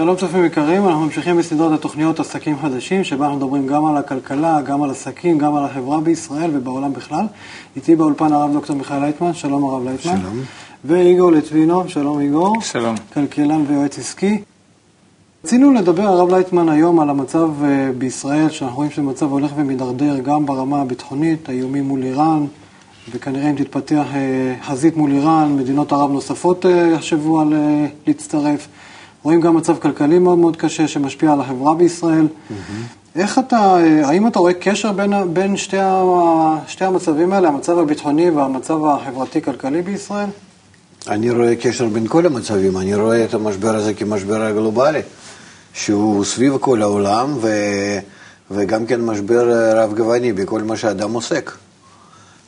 שלום צופים יקרים, אנחנו ממשיכים בסדרת התוכניות עסקים חדשים, שבה אנחנו מדברים גם על הכלכלה, גם על עסקים, גם על החברה בישראל ובעולם בכלל. איתי באולפן הרב דוקטור מיכאל לייטמן, שלום הרב לייטמן. שלום. ואיגור לטבינו, שלום איגור. שלום. כלכלן ויועץ עסקי. רצינו לדבר, הרב לייטמן, היום על המצב אה, בישראל, שאנחנו רואים שזה מצב הולך ומידרדר גם ברמה הביטחונית, האיומים מול איראן, וכנראה אם תתפתח אה, חזית מול איראן, מדינות ערב נוספות אה, יחשבו על להצטרף. רואים גם מצב כלכלי מאוד מאוד קשה שמשפיע על החברה בישראל. איך אתה, האם אתה רואה קשר בין, בין שתי, שתי המצבים האלה, המצב הביטחוני והמצב החברתי-כלכלי בישראל? אני רואה קשר בין כל המצבים, אני רואה את המשבר הזה כמשבר הגלובלי, שהוא סביב כל העולם, ו... וגם כן משבר רב גווני בכל מה שאדם עוסק.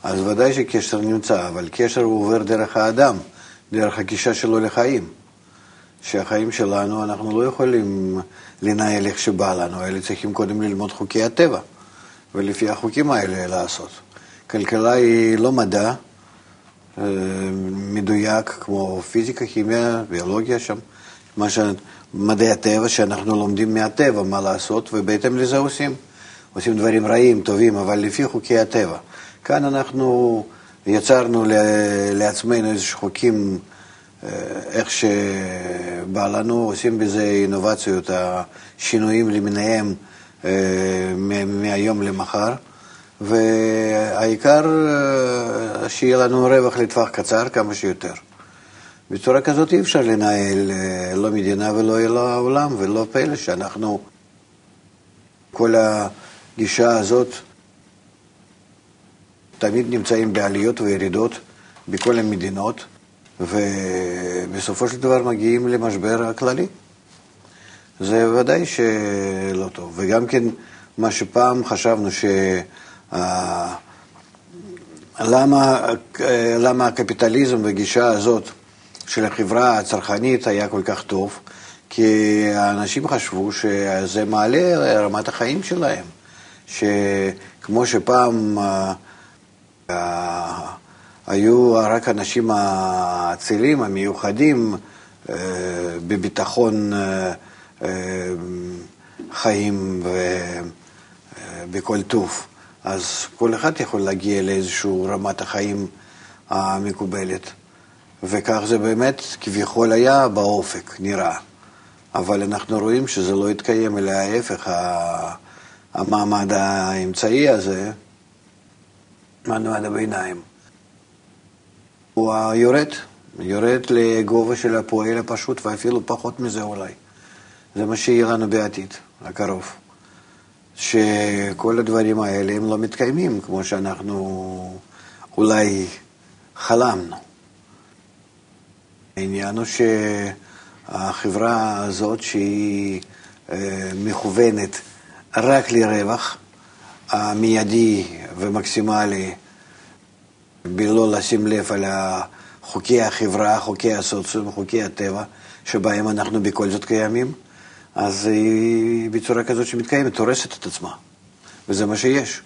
אז ודאי שקשר נמצא, אבל קשר הוא עובר דרך האדם, דרך הגישה שלו לחיים. שהחיים שלנו, אנחנו לא יכולים לנהל איך שבא לנו, אלא צריכים קודם ללמוד חוקי הטבע, ולפי החוקים האלה לעשות. כלכלה היא לא מדע אה, מדויק כמו פיזיקה, כימיה, ביולוגיה שם, מה ש... מדעי הטבע שאנחנו לומדים מהטבע מה לעשות, ובהתאם לזה עושים. עושים דברים רעים, טובים, אבל לפי חוקי הטבע. כאן אנחנו יצרנו לעצמנו איזה חוקים איך שבא לנו, עושים בזה אינובציות, השינויים למיניהם אה, מהיום למחר, והעיקר אה, שיהיה לנו רווח לטווח קצר כמה שיותר. בצורה כזאת אי אפשר לנהל אה, לא מדינה ולא העולם, ולא פלא שאנחנו, כל הגישה הזאת, תמיד נמצאים בעליות וירידות בכל המדינות. ובסופו של דבר מגיעים למשבר הכללי. זה ודאי שלא טוב. וגם כן, מה שפעם חשבנו ש... למה, למה הקפיטליזם והגישה הזאת של החברה הצרכנית היה כל כך טוב? כי האנשים חשבו שזה מעלה רמת החיים שלהם, שכמו שפעם היו רק האנשים האצילים, המיוחדים, אה, בביטחון אה, אה, חיים ובכל טוב. אז כל אחד יכול להגיע לאיזושהי רמת החיים המקובלת. וכך זה באמת כביכול היה באופק, נראה. אבל אנחנו רואים שזה לא התקיים, אלא ההפך, המעמד האמצעי הזה, מעמד הביניים. הוא יורד, יורד לגובה של הפועל הפשוט ואפילו פחות מזה אולי. זה מה שיהיה לנו בעתיד הקרוב. שכל הדברים האלה הם לא מתקיימים כמו שאנחנו אולי חלמנו. העניין הוא שהחברה הזאת שהיא אה, מכוונת רק לרווח המיידי ומקסימלי בלא לשים לב על חוקי החברה, חוקי הסוציום, חוקי הטבע, שבהם אנחנו בכל זאת קיימים, אז היא בצורה כזאת שמתקיימת, הורסת את עצמה, וזה מה שיש.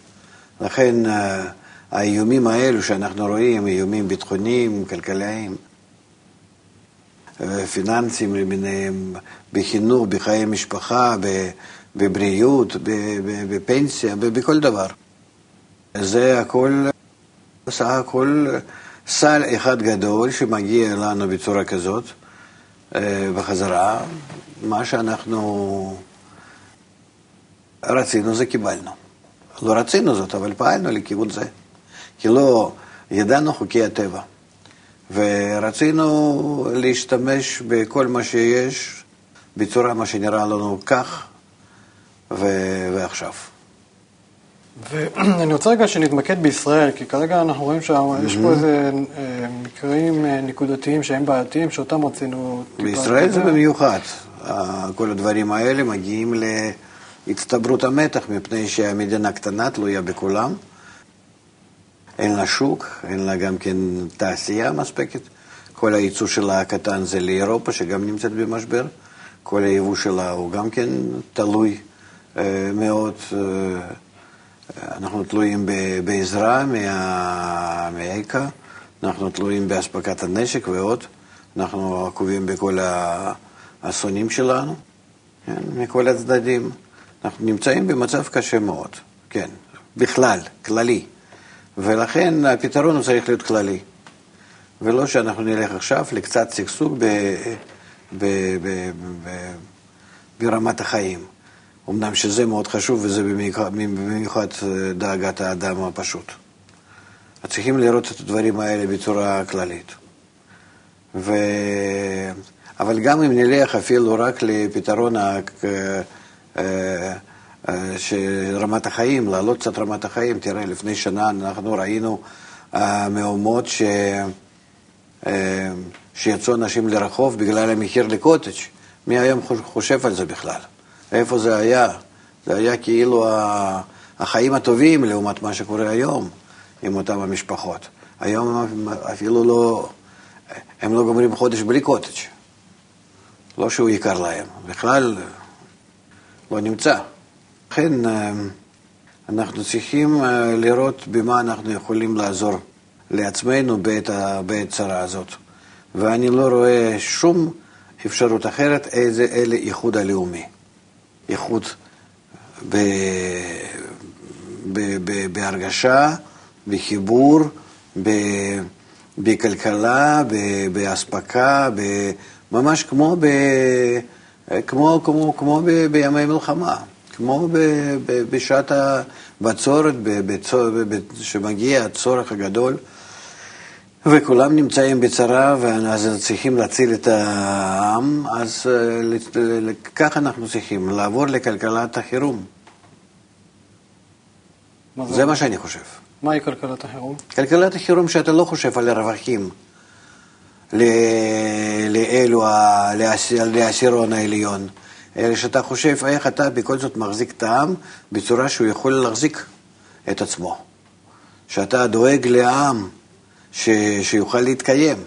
לכן אה, האיומים האלו שאנחנו רואים, איומים ביטחוניים, כלכליים, אה, פיננסיים למיניהם, בחינוך, בחיי משפחה, בבריאות, בפנסיה, בכל דבר. זה הכל בסך הכל סל אחד גדול שמגיע לנו בצורה כזאת אה, בחזרה, מה שאנחנו רצינו זה קיבלנו. לא רצינו זאת, אבל פעלנו לכיוון זה. כי לא ידענו חוקי הטבע, ורצינו להשתמש בכל מה שיש בצורה מה שנראה לנו כך ועכשיו. ואני רוצה רגע שנתמקד בישראל, כי כרגע אנחנו רואים שיש פה איזה אה, מקרים אה, נקודתיים שהם בעייתיים, שאותם רצינו... בישראל זה במיוחד. כל הדברים האלה מגיעים להצטברות המתח, מפני שהמדינה קטנה, תלויה בכולם. אין לה שוק, אין לה גם כן תעשייה מספקת. כל הייצוא שלה הקטן זה לאירופה, שגם נמצאת במשבר. כל היבוא שלה הוא גם כן תלוי אה, מאוד. אנחנו תלויים בעזרה מאייקה, אנחנו תלויים באספקת הנשק ועוד, אנחנו עקובים בכל האסונים שלנו. כן, מכל הצדדים. אנחנו נמצאים במצב קשה מאוד, כן, בכלל, כללי. ולכן הפתרון צריך להיות כללי. ולא שאנחנו נלך עכשיו לקצת שגשוג ב, ב, ב, ב, ברמת החיים. אמנם שזה מאוד חשוב וזה במיוחד, במיוחד דאגת האדם הפשוט. צריכים לראות את הדברים האלה בצורה כללית. ו... אבל גם אם נלך אפילו רק לפתרון ה... אה, אה, של רמת החיים, להעלות קצת רמת החיים, תראה, לפני שנה אנחנו ראינו אה, מהומות ש... שיצאו אנשים לרחוב בגלל המחיר לקוטג'. מי היום חושב על זה בכלל? איפה זה היה? זה היה כאילו החיים הטובים לעומת מה שקורה היום עם אותן המשפחות. היום אפילו לא, הם לא גומרים חודש בלי קוטג'. לא שהוא יקר להם, בכלל לא נמצא. לכן אנחנו צריכים לראות במה אנחנו יכולים לעזור לעצמנו בעת, בעת צרה הזאת. ואני לא רואה שום אפשרות אחרת איזה אלה איחוד הלאומי. איחוד ב, ב, ב, בהרגשה, בחיבור, ב, בכלכלה, באספקה, ממש כמו, ב, כמו, כמו, כמו ב, בימי מלחמה, כמו ב, ב, בשעת הבצורת, כשמגיע הצורך הגדול. וכולם נמצאים בצרה, ואז צריכים להציל את העם, אז אה, ככה אנחנו צריכים, לעבור לכלכלת החירום. מה זה? זה מה שאני חושב. מהי כלכלת החירום? כלכלת החירום שאתה לא חושב על הרווחים לאלו, לעשירון העליון, אלא שאתה חושב איך אתה בכל זאת מחזיק את העם בצורה שהוא יכול להחזיק את עצמו. שאתה דואג לעם. ש, שיוכל להתקיים.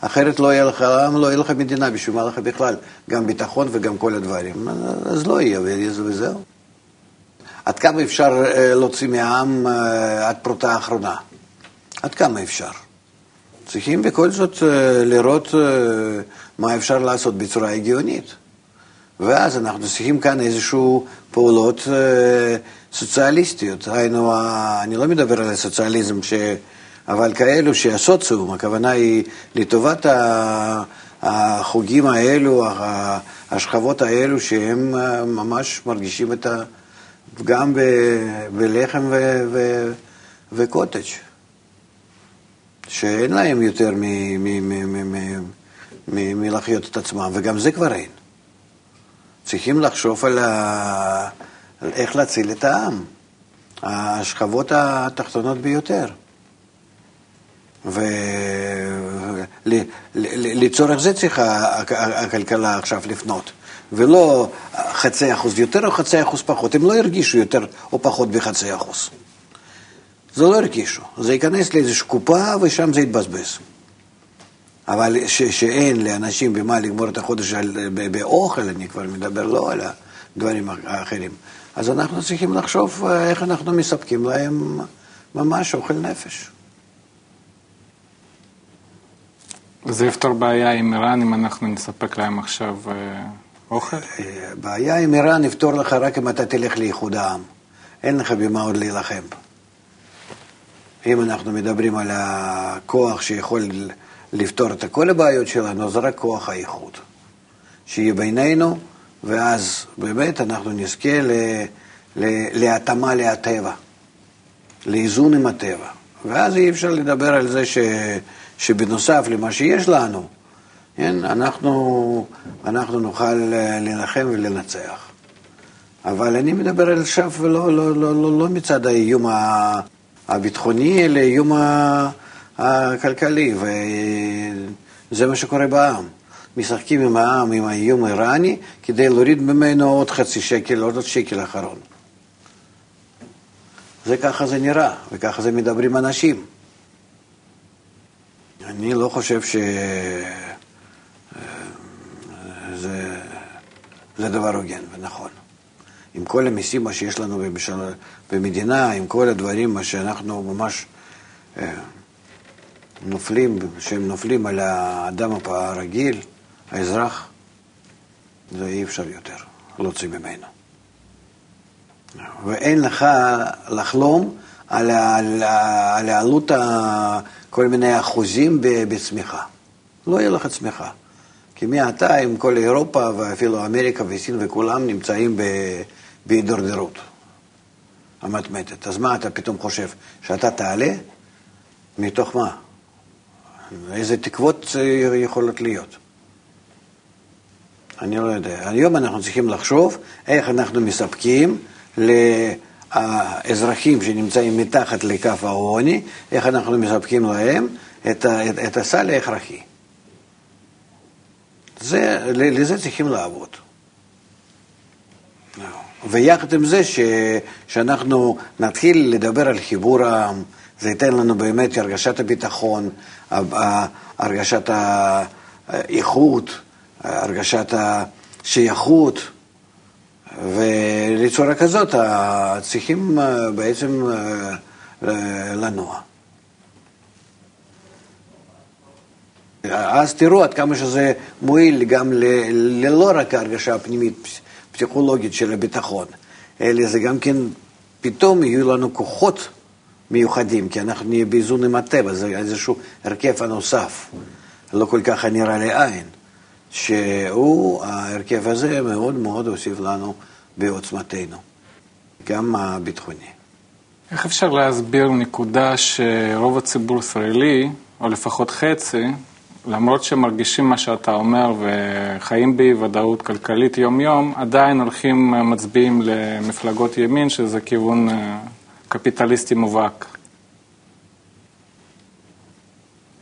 אחרת לא יהיה לך עם, לא יהיה לך מדינה, בשביל מה לך בכלל, גם ביטחון וגם כל הדברים. אז לא יהיה, וזהו. עד כמה אפשר אה, להוציא מהעם אה, עד פרוטה האחרונה? עד כמה אפשר? צריכים בכל זאת אה, לראות מה אפשר לעשות בצורה הגיונית. ואז אנחנו צריכים כאן איזשהן פעולות סוציאליסטיות. היינו, אני לא מדבר על הסוציאליזם ש... אבל כאלו שהסוציום, הכוונה היא לטובת החוגים האלו, השכבות האלו, שהם ממש מרגישים את ה... גם בלחם וקוטג', שאין להם יותר מלחיות את עצמם, וגם זה כבר אין. צריכים לחשוב על ה... איך להציל את העם, השכבות התחתונות ביותר. ולצורך זה צריכה הכלכלה עכשיו לפנות, ולא חצי אחוז יותר או חצי אחוז פחות, הם לא ירגישו יותר או פחות בחצי אחוז. זה לא ירגישו, זה ייכנס לאיזושהי קופה ושם זה יתבזבז. אבל ש, שאין לאנשים במה לגמור את החודש על, באוכל, אני כבר מדבר לא על הדברים האחרים, אז אנחנו צריכים לחשוב איך אנחנו מספקים להם ממש אוכל נפש. זה יפתור בעיה עם איראן אם אנחנו נספק להם עכשיו אה, אוכל? אה, בעיה עם איראן יפתור לך רק אם אתה תלך לאיחוד העם. אין לך במה עוד להילחם. אם אנחנו מדברים על הכוח שיכול לפתור את כל הבעיות שלנו, זה רק כוח האיחוד. שיהיה בינינו, ואז באמת אנחנו נזכה ל, להתאמה לטבע, לאיזון עם הטבע. ואז אי אפשר לדבר על זה ש... שבנוסף למה שיש לנו, כן, אנחנו, אנחנו נוכל אה, להילחם ולנצח. אבל אני מדבר על עכשיו לא, לא, לא, לא, לא מצד האיום הביטחוני, אלא האיום הכלכלי, וזה מה שקורה בעם. משחקים עם העם, עם האיום האיראני, כדי להוריד ממנו עוד חצי שקל, עוד שקל אחרון. זה ככה זה נראה, וככה זה מדברים אנשים. אני לא חושב שזה אה, זה דבר הוגן ונכון. עם כל המיסים שיש לנו במדינה, עם כל הדברים שאנחנו ממש אה, נופלים, שהם נופלים על האדם הרגיל, האזרח, זה אי אפשר יותר. להוציא ממנו. ואין לך לחלום על, על, על העלות כל מיני אחוזים בצמיחה. לא יהיה לך צמיחה. כי מעתה עם כל אירופה ואפילו אמריקה וסין וכולם נמצאים בהידרדרות המתמדת. אז מה אתה פתאום חושב? שאתה תעלה? מתוך מה? איזה תקוות יכולות להיות? אני לא יודע. היום אנחנו צריכים לחשוב איך אנחנו מספקים לאזרחים שנמצאים מתחת לקו העוני, איך אנחנו מספקים להם את, את, את הסל ההכרחי. זה, לזה צריכים לעבוד. ויחד עם זה ש, שאנחנו נתחיל לדבר על חיבור העם, זה ייתן לנו באמת הרגשת הביטחון, הרגשת האיכות, הרגשת השייכות, ולצורה כזאת צריכים בעצם לנוע. אז תראו עד כמה שזה מועיל גם ללא רק ההרגשה הפנימית, פסיכולוגית של הביטחון, אלא זה גם כן, פתאום יהיו לנו כוחות מיוחדים, כי אנחנו נהיה באיזון עם הטבע, זה איזשהו הרכב הנוסף, לא כל כך הנראה לעין, שהוא, ההרכב הזה מאוד מאוד הוסיף לנו בעוצמתנו, גם הביטחוני. איך אפשר להסביר נקודה שרוב הציבור הישראלי, או לפחות חצי, למרות שמרגישים מה שאתה אומר וחיים באי ודאות כלכלית יום-יום, עדיין הולכים מצביעים למפלגות ימין, שזה כיוון אה, קפיטליסטי מובהק.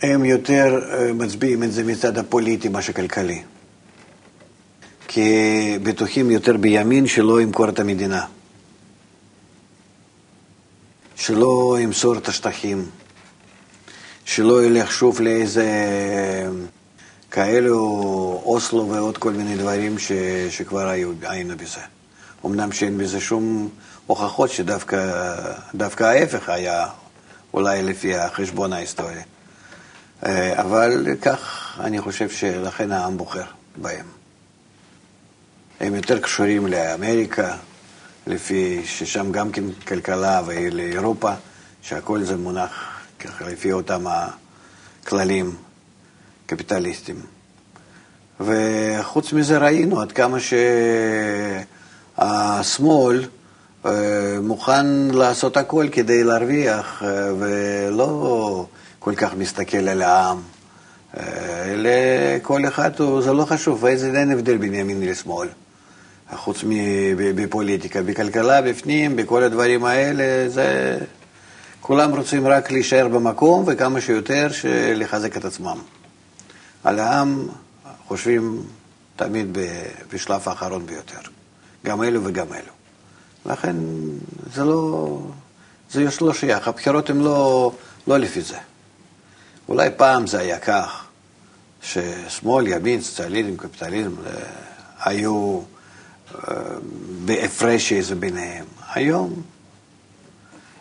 הם יותר אה, מצביעים את זה מצד הפוליטי מאשר כלכלי. כי בטוחים יותר בימין שלא ימכור את המדינה. שלא ימסור את השטחים. שלא ילך שוב לאיזה כאלו אוסלו ועוד כל מיני דברים ש, שכבר היו, היינו בזה. אמנם שאין בזה שום הוכחות שדווקא ההפך היה, אולי לפי החשבון ההיסטורי. אה, אבל כך אני חושב שלכן העם בוחר בהם. הם יותר קשורים לאמריקה, לפי ששם גם כן כלכלה ולאירופה, שהכל זה מונח ככה לפי אותם הכללים קפיטליסטיים. וחוץ מזה ראינו עד כמה שהשמאל אה, מוכן לעשות הכל כדי להרוויח, אה, ולא כל כך מסתכל על העם. אה, לכל אחד זה לא חשוב, איזה אין הבדל בין ימין לשמאל, חוץ מבפוליטיקה. בכלכלה, בפנים, בכל הדברים האלה, זה... כולם רוצים רק להישאר במקום וכמה שיותר לחזק את עצמם. על העם חושבים תמיד בשלב האחרון ביותר, גם אלו וגם אלו. לכן זה לא, זה לא שייך, הבחירות הן לא, לא לפי זה. אולי פעם זה היה כך, ששמאל, ימין, סוציאליזם, קפיטליזם אה, היו אה, בהפרש איזה ביניהם. היום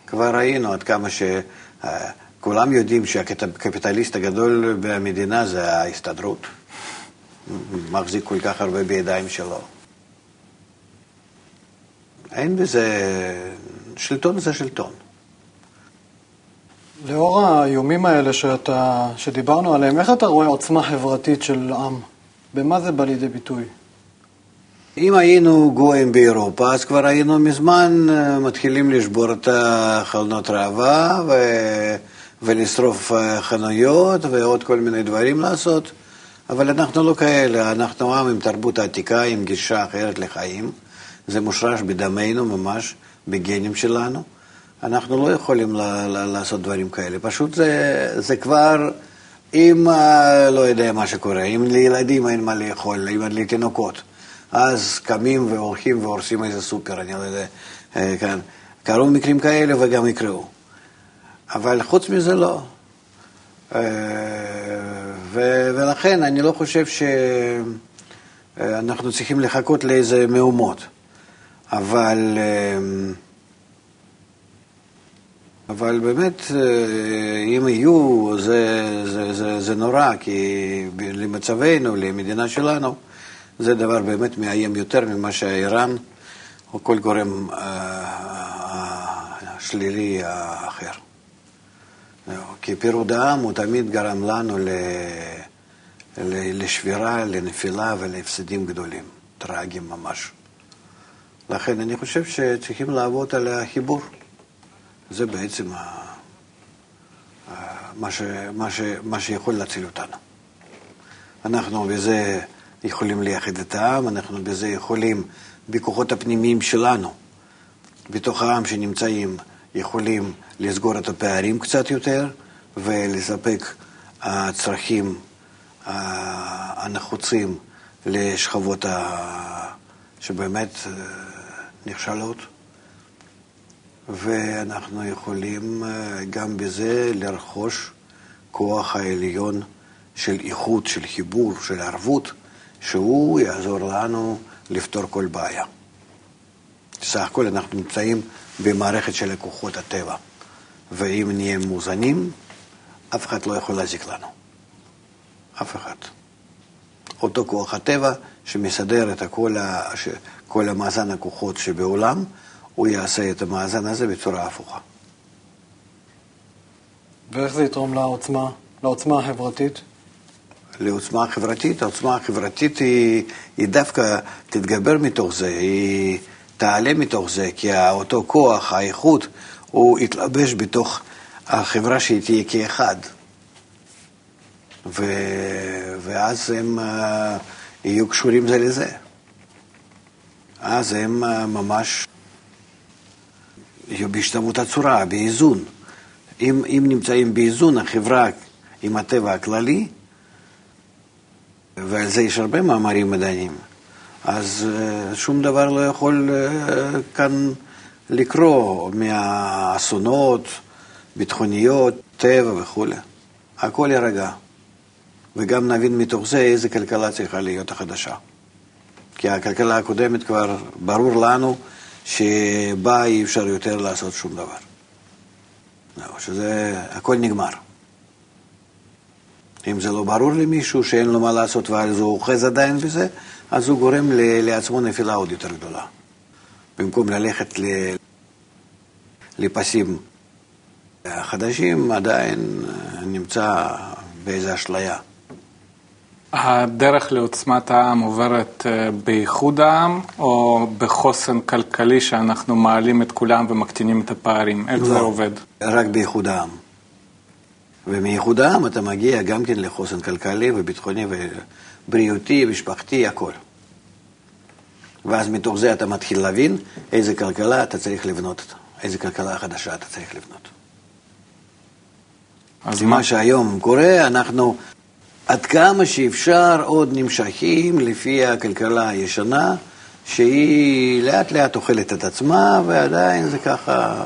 כבר ראינו עד כמה שכולם יודעים שהקפיטליסט הגדול במדינה זה ההסתדרות. מחזיק כל כך הרבה בידיים שלו. אין בזה, שלטון זה שלטון. לאור האיומים האלה שאתה, שדיברנו עליהם, איך אתה רואה עוצמה חברתית של עם? במה זה בא לידי ביטוי? אם היינו גויים באירופה, אז כבר היינו מזמן אה, מתחילים לשבור את החלונות ראווה ו... ולשרוף אה, חנויות ועוד כל מיני דברים לעשות, אבל אנחנו לא כאלה, אנחנו עם עם תרבות עתיקה, עם גישה אחרת לחיים, זה מושרש בדמנו ממש, בגנים שלנו. אנחנו לא יכולים ל- ל- לעשות דברים כאלה, פשוט זה, זה כבר, אם, אה, לא יודע מה שקורה, אם לילדים אין מה לאכול, אם לתינוקות. אז קמים והולכים והורסים איזה סופר, אני לא יודע, אה, כן. קרו מקרים כאלה וגם יקראו. אבל חוץ מזה לא. אה, ו- ולכן אני לא חושב שאנחנו צריכים לחכות לאיזה מהומות. אבל, אבל באמת, אם יהיו, זה, זה, זה, זה נורא, כי למצבנו, למדינה שלנו, זה דבר באמת מאיים יותר ממה שאיראן או כל גורם אה, אה, שלילי אחר. כי פירוד העם הוא תמיד גרם לנו ל... לשבירה, לנפילה ולהפסדים גדולים, טרגיים ממש. לכן אני חושב שצריכים לעבוד על החיבור. זה בעצם מה, ש, מה, ש, מה שיכול להציל אותנו. אנחנו בזה יכולים לייחד את העם, אנחנו בזה יכולים, בכוחות הפנימיים שלנו, בתוך העם שנמצאים, יכולים לסגור את הפערים קצת יותר ולספק הצרכים הנחוצים לשכבות שבאמת אה, נכשלות. ואנחנו יכולים אה, גם בזה לרכוש כוח העליון של איכות, של חיבור, של ערבות, שהוא יעזור לנו לפתור כל בעיה. סך הכל אנחנו נמצאים במערכת של לקוחות הטבע, ואם נהיה מאוזנים, אף אחד לא יכול להזיק לנו. אף אחד. אותו כוח הטבע שמסדר את כל, ה... כל המאזן הכוחות שבעולם, הוא יעשה את המאזן הזה בצורה הפוכה. ואיך זה יתרום לעוצמה, לעוצמה החברתית? לעוצמה החברתית, העוצמה החברתית היא, היא דווקא תתגבר מתוך זה, היא תעלה מתוך זה, כי אותו כוח, האיכות, הוא יתלבש בתוך החברה שהיא תהיה כאחד. ו... ואז הם uh, יהיו קשורים זה לזה. אז הם uh, ממש בהשתוות הצורה, באיזון. אם, אם נמצאים באיזון החברה עם הטבע הכללי, ועל זה יש הרבה מאמרים מדעיים, אז uh, שום דבר לא יכול uh, כאן לקרוא מהאסונות, ביטחוניות, טבע וכולי. הכל יירגע. וגם נבין מתוך זה איזה כלכלה צריכה להיות החדשה. כי הכלכלה הקודמת כבר ברור לנו שבה אי אפשר יותר לעשות שום דבר. לא, שזה, הכל נגמר. אם זה לא ברור למישהו שאין לו מה לעשות ואז הוא אוחז עדיין בזה, אז הוא גורם לעצמו נפילה עוד יותר גדולה. במקום ללכת לפסים חדשים, עדיין נמצא באיזו אשליה. הדרך לעוצמת העם עוברת אה, באיחוד העם, או בחוסן כלכלי שאנחנו מעלים את כולם ומקטינים את הפערים? איך לא, זה עובד? רק באיחוד העם. ומאיחוד העם אתה מגיע גם כן לחוסן כלכלי וביטחוני ובריאותי, משפחתי, הכל. ואז מתוך זה אתה מתחיל להבין איזה כלכלה אתה צריך לבנות, איזה כלכלה חדשה אתה צריך לבנות. אז מה שהיום קורה, אנחנו עד כמה שאפשר עוד נמשכים לפי הכלכלה הישנה, שהיא לאט לאט אוכלת את עצמה, ועדיין זה ככה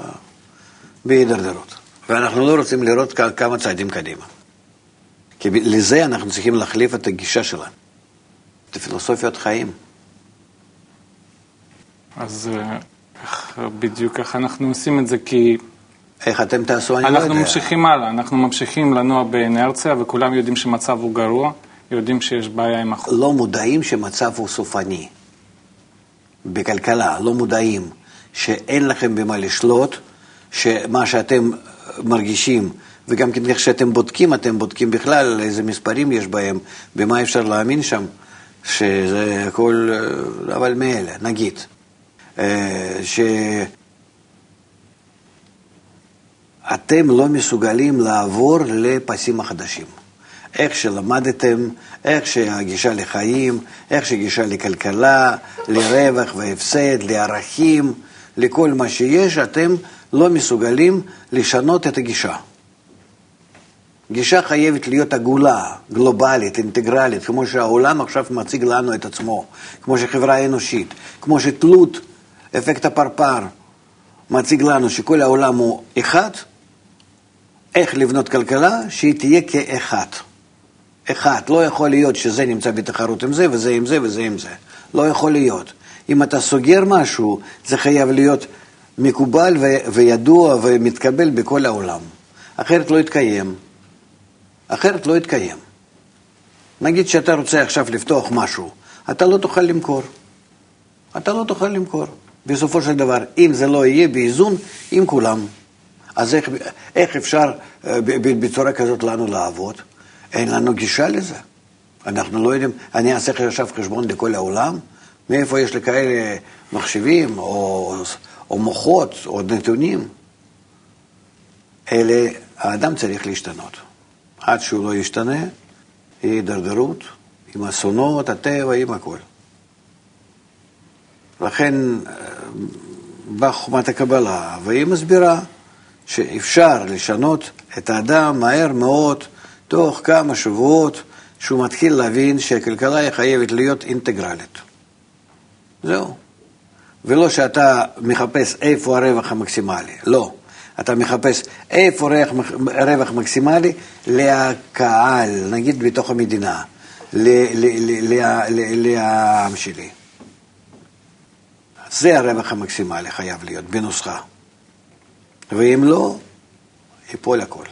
בהידרדרות. ואנחנו לא רוצים לראות כמה צעדים קדימה. כי לזה אנחנו צריכים להחליף את הגישה שלנו, את הפילוסופיות חיים. אז אה, איך, בדיוק איך אנחנו עושים את זה? כי איך אתם תעשו, אני לא יודע. אנחנו ממשיכים הלאה, אנחנו ממשיכים לנוע באנרציה, וכולם יודעים שמצב הוא גרוע, יודעים שיש בעיה עם החוק. לא מודעים שמצב הוא סופני. בכלכלה, לא מודעים שאין לכם במה לשלוט, שמה שאתם מרגישים, וגם כן איך שאתם בודקים, אתם בודקים בכלל איזה מספרים יש בהם, במה אפשר להאמין שם, שזה הכל, אבל מאלה, נגיד. אה, ש... אתם לא מסוגלים לעבור לפסים החדשים. איך שלמדתם, איך שהגישה לחיים, איך שהגישה לכלכלה, לרווח והפסד, לערכים, לכל מה שיש, אתם לא מסוגלים לשנות את הגישה. גישה חייבת להיות עגולה, גלובלית, אינטגרלית, כמו שהעולם עכשיו מציג לנו את עצמו, כמו שחברה האנושית, כמו שתלות, אפקט הפרפר, מציג לנו שכל העולם הוא אחד, איך לבנות כלכלה שהיא תהיה כאחד. אחד, לא יכול להיות שזה נמצא בתחרות עם זה וזה עם זה וזה עם זה. לא יכול להיות. אם אתה סוגר משהו, זה חייב להיות מקובל ו- וידוע ומתקבל בכל העולם. אחרת לא יתקיים. אחרת לא יתקיים. נגיד שאתה רוצה עכשיו לפתוח משהו, אתה לא תוכל למכור. אתה לא תוכל למכור. בסופו של דבר, אם זה לא יהיה באיזון עם כולם, אז איך, איך אפשר אה, בצורה כזאת לנו לעבוד? אין לנו גישה לזה. אנחנו לא יודעים, אני אעשה עכשיו חשבון לכל העולם, מאיפה יש לי כאלה מחשבים או, או מוחות או נתונים. אלה, האדם צריך להשתנות. עד שהוא לא ישתנה, יהיה הידרדרות עם אסונות, הטבע, עם הכל. לכן אה, באה חוכמת הקבלה, והיא מסבירה שאפשר לשנות את האדם מהר מאוד, תוך כמה שבועות, שהוא מתחיל להבין שהכלכלה היא חייבת להיות אינטגרלית. זהו. ולא שאתה מחפש איפה הרווח המקסימלי, לא. אתה מחפש איפה רווח, רווח מקסימלי לקהל, נגיד בתוך המדינה, לעם שלי. זה הרווח המקסימלי חייב להיות בנוסחה. ואם לא, ייפול הכל.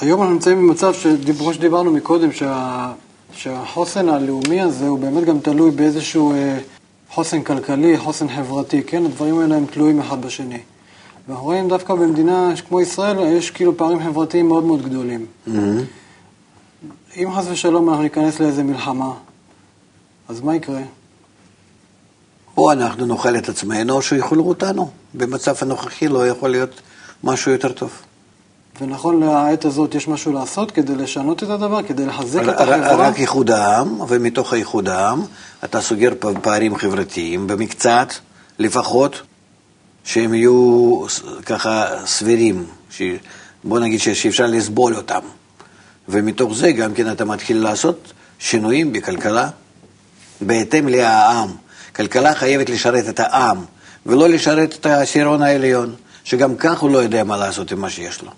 היום אנחנו נמצאים במצב, כמו שדיברנו מקודם, שה, שהחוסן הלאומי הזה הוא באמת גם תלוי באיזשהו אה, חוסן כלכלי, חוסן חברתי, כן? הדברים האלה הם תלויים אחד בשני. ואנחנו רואים דווקא במדינה כמו ישראל, יש כאילו פערים חברתיים מאוד מאוד גדולים. Mm-hmm. אם חס ושלום אנחנו ניכנס לאיזה מלחמה, אז מה יקרה? או אנחנו נאכל את עצמנו, או שיאכלו אותנו. במצב הנוכחי לא יכול להיות משהו יותר טוב. ונכון לעת הזאת יש משהו לעשות כדי לשנות את הדבר, כדי לחזק את החברה? רק איחוד העם, ומתוך האיחוד העם אתה סוגר פערים חברתיים במקצת, לפחות, שהם יהיו ככה סבירים, ש... בוא נגיד שאפשר לסבול אותם. ומתוך זה גם כן אתה מתחיל לעשות שינויים בכלכלה בהתאם לעם. כלכלה חייבת לשרת את העם, ולא לשרת את העשירון העליון, שגם כך הוא לא יודע מה לעשות עם מה שיש לו.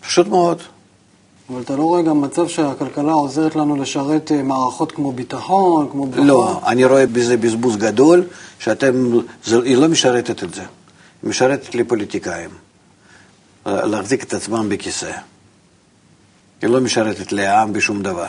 פשוט מאוד. אבל אתה לא רואה גם מצב שהכלכלה עוזרת לנו לשרת אה, מערכות כמו ביטחון, כמו ברכה? לא, אני רואה בזה בזבוז גדול, שאתם, זה, היא לא משרתת את זה. היא משרתת לפוליטיקאים, להחזיק את עצמם בכיסא. היא לא משרתת לעם בשום דבר,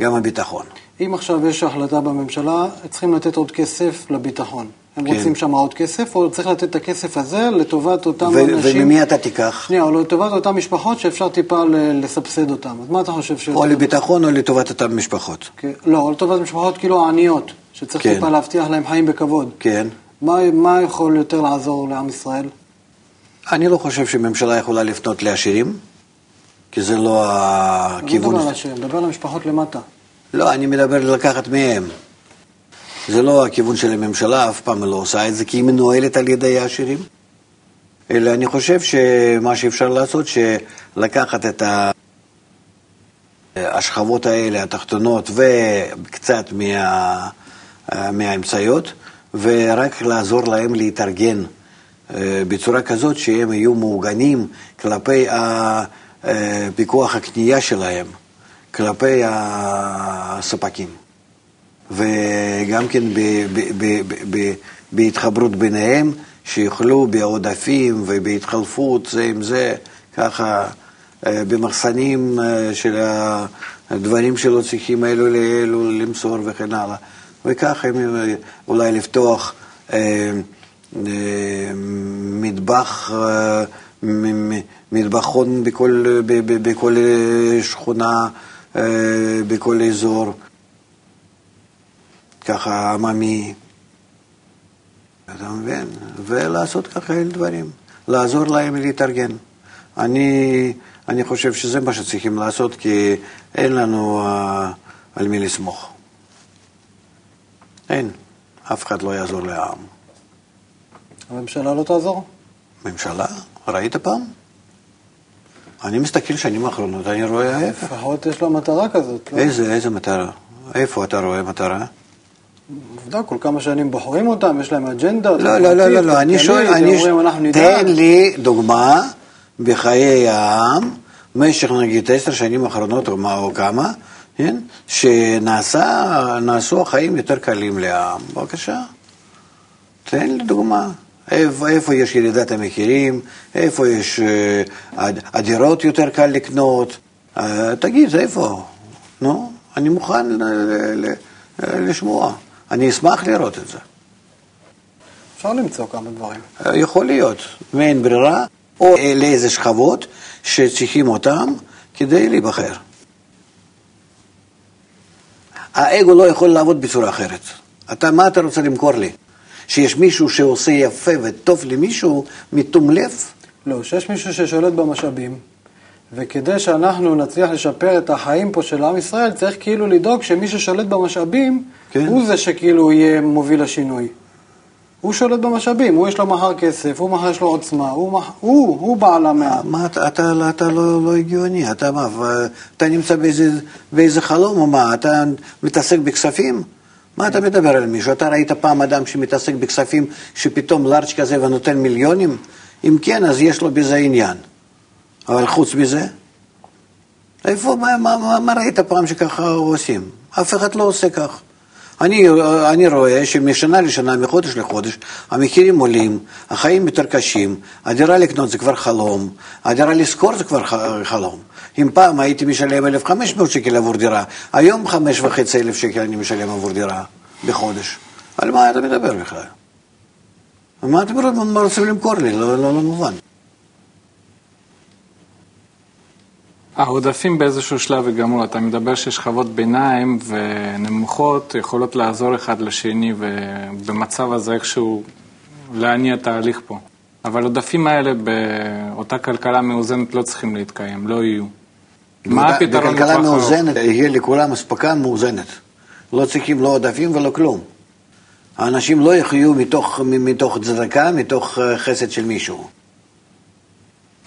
גם הביטחון. אם עכשיו יש החלטה בממשלה, צריכים לתת עוד כסף לביטחון. הם כן. רוצים שם עוד כסף, או צריך לתת את הכסף הזה לטובת אותם ו- אנשים... וממי אתה תיקח? שנייה, או לטובת אותן משפחות שאפשר טיפה לסבסד אותן. אז מה אתה חושב ש... או לביטחון או לטובת אותן משפחות. כן. לא, או לטובת משפחות כאילו העניות, שצריך כן. טיפה להבטיח להם חיים בכבוד. כן. מה, מה יכול יותר לעזור לעם ישראל? אני לא חושב שממשלה יכולה לפנות לעשירים, כי זה לא הכיוון... לא מדבר על עשירים, מדבר על המשפחות למטה. לא, אני מדבר לקחת מהם. זה לא הכיוון של הממשלה, אף פעם לא עושה את זה, כי היא מנוהלת על ידי העשירים. אלא אני חושב שמה שאפשר לעשות, שלקחת את השכבות האלה, התחתונות, וקצת מה, מהאמצעיות, ורק לעזור להם להתארגן אה, בצורה כזאת שהם יהיו מעוגנים כלפי הפיקוח הקנייה שלהם, כלפי הספקים. וגם כן בהתחברות ביניהם, שיוכלו בעודפים ובהתחלפות זה עם זה, ככה אה, במחסנים אה, של הדברים שלא צריכים אלו לאלו למסור וכן הלאה. וככה אה, אולי לפתוח מטבח, מטבחון בכל, בכל שכונה, בכל אזור. ככה עממי, אתה מבין? ולעשות ככה אלה דברים, לעזור להם להתארגן. אני, אני חושב שזה מה שצריכים לעשות, כי אין לנו uh, על מי לסמוך. אין, אף אחד לא יעזור לעם. הממשלה לא תעזור? ממשלה? ראית פעם? אני מסתכל שנים האחרונות, אני רואה ההפך. לפחות יש לה מטרה כזאת, לא? איזה, איזה מטרה? איפה אתה רואה מטרה? עובדה, כל כמה שנים בוחרים אותם, יש להם אג'נדה. לא, לא, לא, לא, לא, אני שואל, אני... תן לי דוגמה בחיי העם, במשך נגיד עשר שנים האחרונות או מה או כמה, כן? שנעשו החיים יותר קלים לעם. בבקשה, תן לי דוגמה. איפה, איפה יש ירידת המחירים, איפה יש uh, הדירות יותר קל לקנות, אה, תגיד, איפה? נו, אני מוכן ל- ל- ל- לשמוע. אני אשמח לראות את זה. אפשר למצוא כמה דברים. אה, יכול להיות, ואין ברירה, או לאיזה שכבות שצריכים אותם כדי להיבחר. האגו לא יכול לעבוד בצורה אחרת. אתה, מה אתה רוצה למכור לי? שיש מישהו שעושה יפה וטוב למישהו מתום לב? לא, שיש מישהו ששולט במשאבים, וכדי שאנחנו נצליח לשפר את החיים פה של עם ישראל, צריך כאילו לדאוג שמי ששולט במשאבים, כן. הוא זה שכאילו יהיה מוביל לשינוי. הוא שולט במשאבים, הוא יש לו מחר כסף, הוא מחר יש לו עוצמה, הוא, מח... הוא, הוא בעל המאה. מה, אתה, אתה, אתה לא, לא הגיוני, אתה מה, אתה נמצא באיזה, באיזה חלום או מה, אתה מתעסק בכספים? מה אתה מדבר על מישהו? אתה ראית פעם אדם שמתעסק בכספים שפתאום לארג' כזה ונותן מיליונים? אם כן, אז יש לו בזה עניין. אבל חוץ מזה, איפה, מה, מה, מה, מה ראית פעם שככה עושים? אף אחד לא עושה כך. אני, אני רואה שמשנה לשנה, מחודש לחודש, המחירים עולים, החיים יותר קשים, הדירה לקנות זה כבר חלום, הדירה לשכור זה כבר חלום. אם פעם הייתי משלם 1,500 שקל עבור דירה, היום 5,500 שקל אני משלם עבור דירה בחודש. על מה אתה מדבר בכלל? מה אתם רוצים למכור לי? לא, לא, לא מובן. העודפים באיזשהו שלב ייגמרו, אתה מדבר ששכבות ביניים ונמוכות יכולות לעזור אחד לשני ובמצב הזה איכשהו להניע תהליך פה. אבל עודפים האלה באותה כלכלה מאוזנת לא צריכים להתקיים, לא יהיו. מה הפתרון בכלכלה? מאוזנת, יהיה לכולם אספקה מאוזנת. לא צריכים לא עודפים ולא כלום. האנשים לא יחיו מתוך, מתוך צדקה, מתוך אה, חסד של מישהו.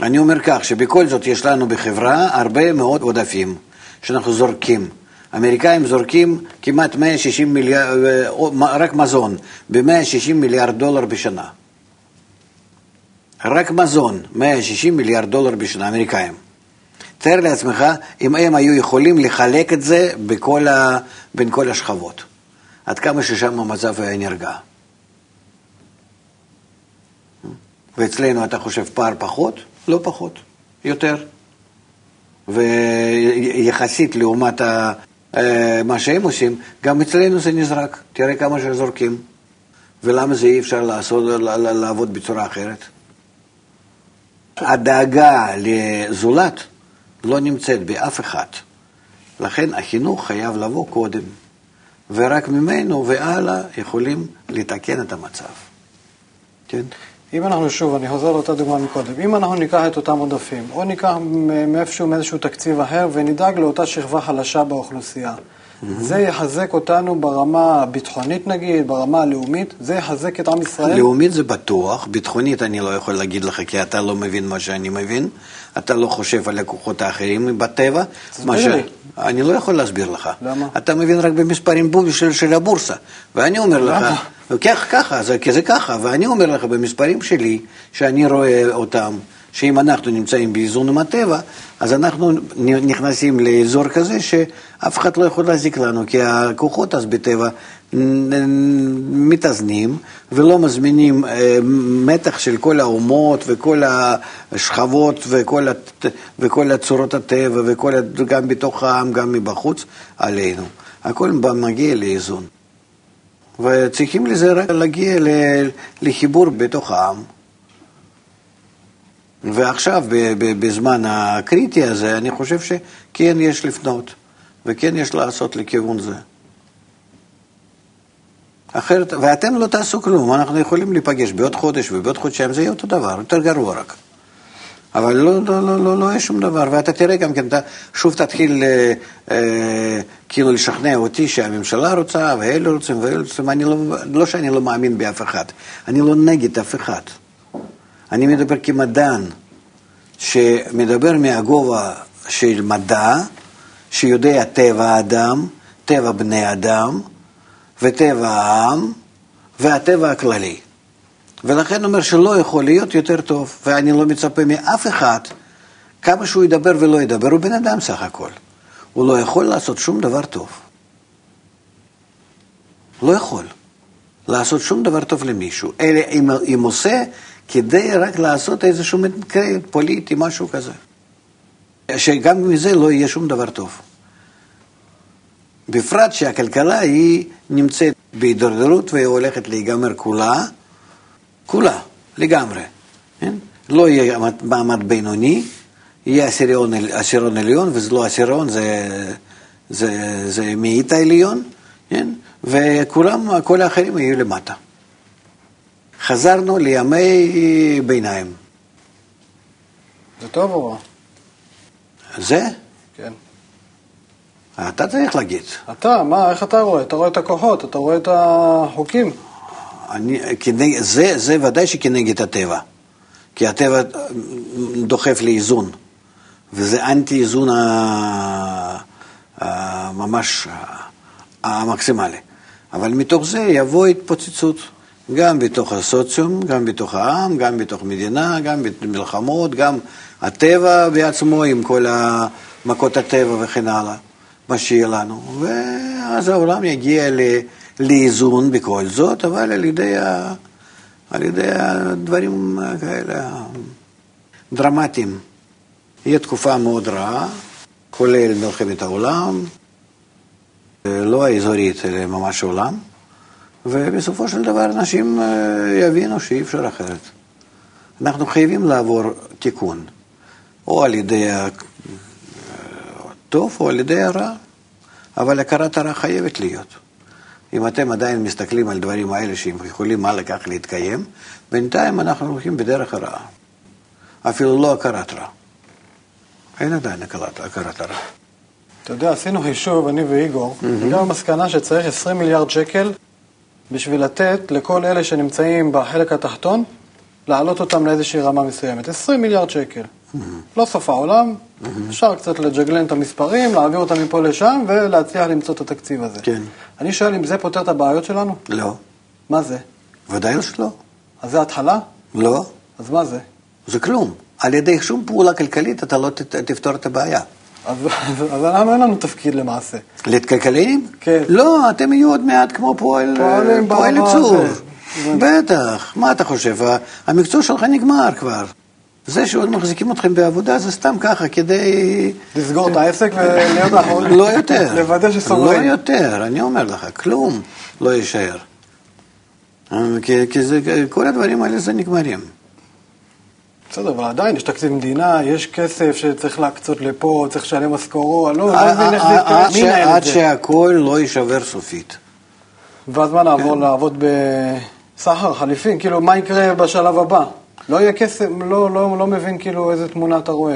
אני אומר כך, שבכל זאת יש לנו בחברה הרבה מאוד עודפים שאנחנו זורקים. האמריקאים זורקים כמעט 160 מיליארד, אה, רק מזון, ב-160 מיליארד דולר בשנה. רק מזון, 160 מיליארד דולר בשנה, אמריקאים. תאר לעצמך אם הם היו יכולים לחלק את זה בכל ה... בין כל השכבות. עד כמה ששם המצב היה נרגע. ואצלנו אתה חושב פער פחות? לא פחות, יותר. ויחסית לעומת ה... אה, מה שהם עושים, גם אצלנו זה נזרק. תראה כמה שזורקים. ולמה זה אי אפשר לעשות, לעבוד בצורה אחרת? הדאגה לזולת לא נמצאת באף אחד. לכן החינוך חייב לבוא קודם, ורק ממנו והלאה יכולים לתקן את המצב. כן? אם אנחנו שוב, אני חוזר לאותה דוגמה מקודם, אם אנחנו ניקח את אותם עודפים, או ניקח מאיפשהו, מאיזשהו תקציב אחר, ונדאג לאותה שכבה חלשה באוכלוסייה, זה יחזק אותנו ברמה הביטחונית נגיד, ברמה הלאומית, זה יחזק את עם ישראל. לאומית זה בטוח, ביטחונית אני לא יכול להגיד לך כי אתה לא מבין מה שאני מבין, אתה לא חושב על הכוחות האחרים בטבע. תסביר ש- לי. אני לא יכול להסביר לך. למה? אתה מבין רק במספרים בול של, של הבורסה. ואני אומר למה? לך, כך, ככה, זה, כי זה ככה, ואני אומר לך במספרים שלי, שאני רואה אותם, שאם אנחנו נמצאים באיזון עם הטבע, אז אנחנו נכנסים לאזור כזה שאף אחד לא יכול להזיק לנו, כי הכוחות אז בטבע מתאזנים ולא מזמינים אה, מתח של כל האומות וכל השכבות וכל, הת- וכל הצורות הטבע, וכל, גם בתוך העם, גם מבחוץ, עלינו. הכל מגיע לאיזון. וצריכים לזה רק להגיע לחיבור בתוך העם. ועכשיו, בזמן הקריטי הזה, אני חושב שכן יש לפנות, וכן יש לעשות לכיוון זה. אחרת, ואתם לא תעשו כלום, אנחנו יכולים להיפגש בעוד חודש ובעוד חודשיים, זה יהיה אותו דבר, יותר גרוע רק. אבל לא, לא, לא, לא, לא יהיה שום דבר, ואתה תראה גם כן, אתה שוב תתחיל אה, אה, כאילו לשכנע אותי שהממשלה רוצה, ואלה רוצים, ואלה רוצים, אני לא, לא שאני לא מאמין באף אחד, אני לא נגד אף אחד. אני מדבר כמדען, שמדבר מהגובה של מדע, שיודע טבע האדם, טבע בני אדם, וטבע העם, והטבע הכללי. ולכן אומר שלא יכול להיות יותר טוב, ואני לא מצפה מאף אחד, כמה שהוא ידבר ולא ידבר, הוא בן אדם סך הכל. הוא לא יכול לעשות שום דבר טוב. לא יכול לעשות שום דבר טוב למישהו, אלא אם, אם עושה כדי רק לעשות איזשהו מקרה פוליטי, משהו כזה. שגם מזה לא יהיה שום דבר טוב. בפרט שהכלכלה היא נמצאת בהידרדרות והיא הולכת להיגמר כולה, כולה, לגמרי. כן? לא יהיה מעמד בינוני, יהיה עשירון, עשירון עליון, וזה לא עשירון, זה, זה, זה מאית העליון, כן? וכולם, כל האחרים יהיו למטה. חזרנו לימי ביניים. זה טוב או רע? זה? כן. אתה צריך להגיד. אתה, מה, איך אתה רואה? אתה רואה את הכוחות, אתה רואה את החוקים. אני, כנגד, זה, זה ודאי שכנגד הטבע. כי הטבע דוחף לאיזון, וזה אנטי איזון ממש המקסימלי. אבל מתוך זה יבוא התפוצצות, גם בתוך הסוציום, גם בתוך העם, גם בתוך מדינה, גם במלחמות, גם הטבע בעצמו עם כל מכות הטבע וכן הלאה, מה שיהיה לנו. ואז העולם יגיע לאיזון בכל זאת, אבל על ידי ה... על ידי הדברים כאלה דרמטיים. יהיה תקופה מאוד רעה, כולל מלחמת העולם, לא האזורית, אלא ממש העולם, ובסופו של דבר אנשים יבינו שאי אפשר אחרת. אנחנו חייבים לעבור תיקון, או על ידי הטוב או על ידי הרע, אבל הכרת הרע חייבת להיות. אם אתם עדיין מסתכלים על דברים האלה שהם יכולים מה לכך להתקיים, בינתיים אנחנו הולכים בדרך הרעה. אפילו לא הכרת רע. אין עדיין הכרת, הכרת הרע. אתה יודע, עשינו חישוב, אני ואיגור, mm-hmm. המסקנה שצריך 20 מיליארד שקל בשביל לתת לכל אלה שנמצאים בחלק התחתון, להעלות אותם לאיזושהי רמה מסוימת. 20 מיליארד שקל. Mm-hmm. לא סוף העולם, mm-hmm. אפשר קצת לג'גלן את המספרים, להעביר אותם מפה לשם ולהצליח למצוא את התקציב הזה. כן. אני שואל אם זה פותר את הבעיות שלנו? לא. מה זה? ודאי שלא. אז זה התחלה? לא. אז מה זה? זה כלום. על ידי שום פעולה כלכלית אתה לא תפתור את הבעיה. אז, אז למה אין לנו תפקיד למעשה? לכלכליים? כן. לא, אתם יהיו עוד מעט כמו פועל, פועל ייצור. בטח, מה אתה חושב? המקצוע שלך נגמר כבר. זה שעוד מחזיקים אתכם בעבודה זה סתם ככה כדי... לסגור את העסק ולהיות אחרון? לא יותר. לוודא שסוגרים? לא יותר, אני אומר לך, כלום לא יישאר. כי, כי זה, כל הדברים האלה זה נגמרים. בסדר, אבל עדיין יש תקציב מדינה, יש כסף שצריך להקצות לפה, צריך לשלם משכורות, לא מבין איך זה... מי ינהל את זה? עד שהכל לא יישבר סופית. ואז מה, נעבור לעבוד בסחר, חליפין? כאילו, מה יקרה בשלב הבא? לא יהיה כסף, לא, לא, לא מבין כאילו איזה תמונה אתה רואה.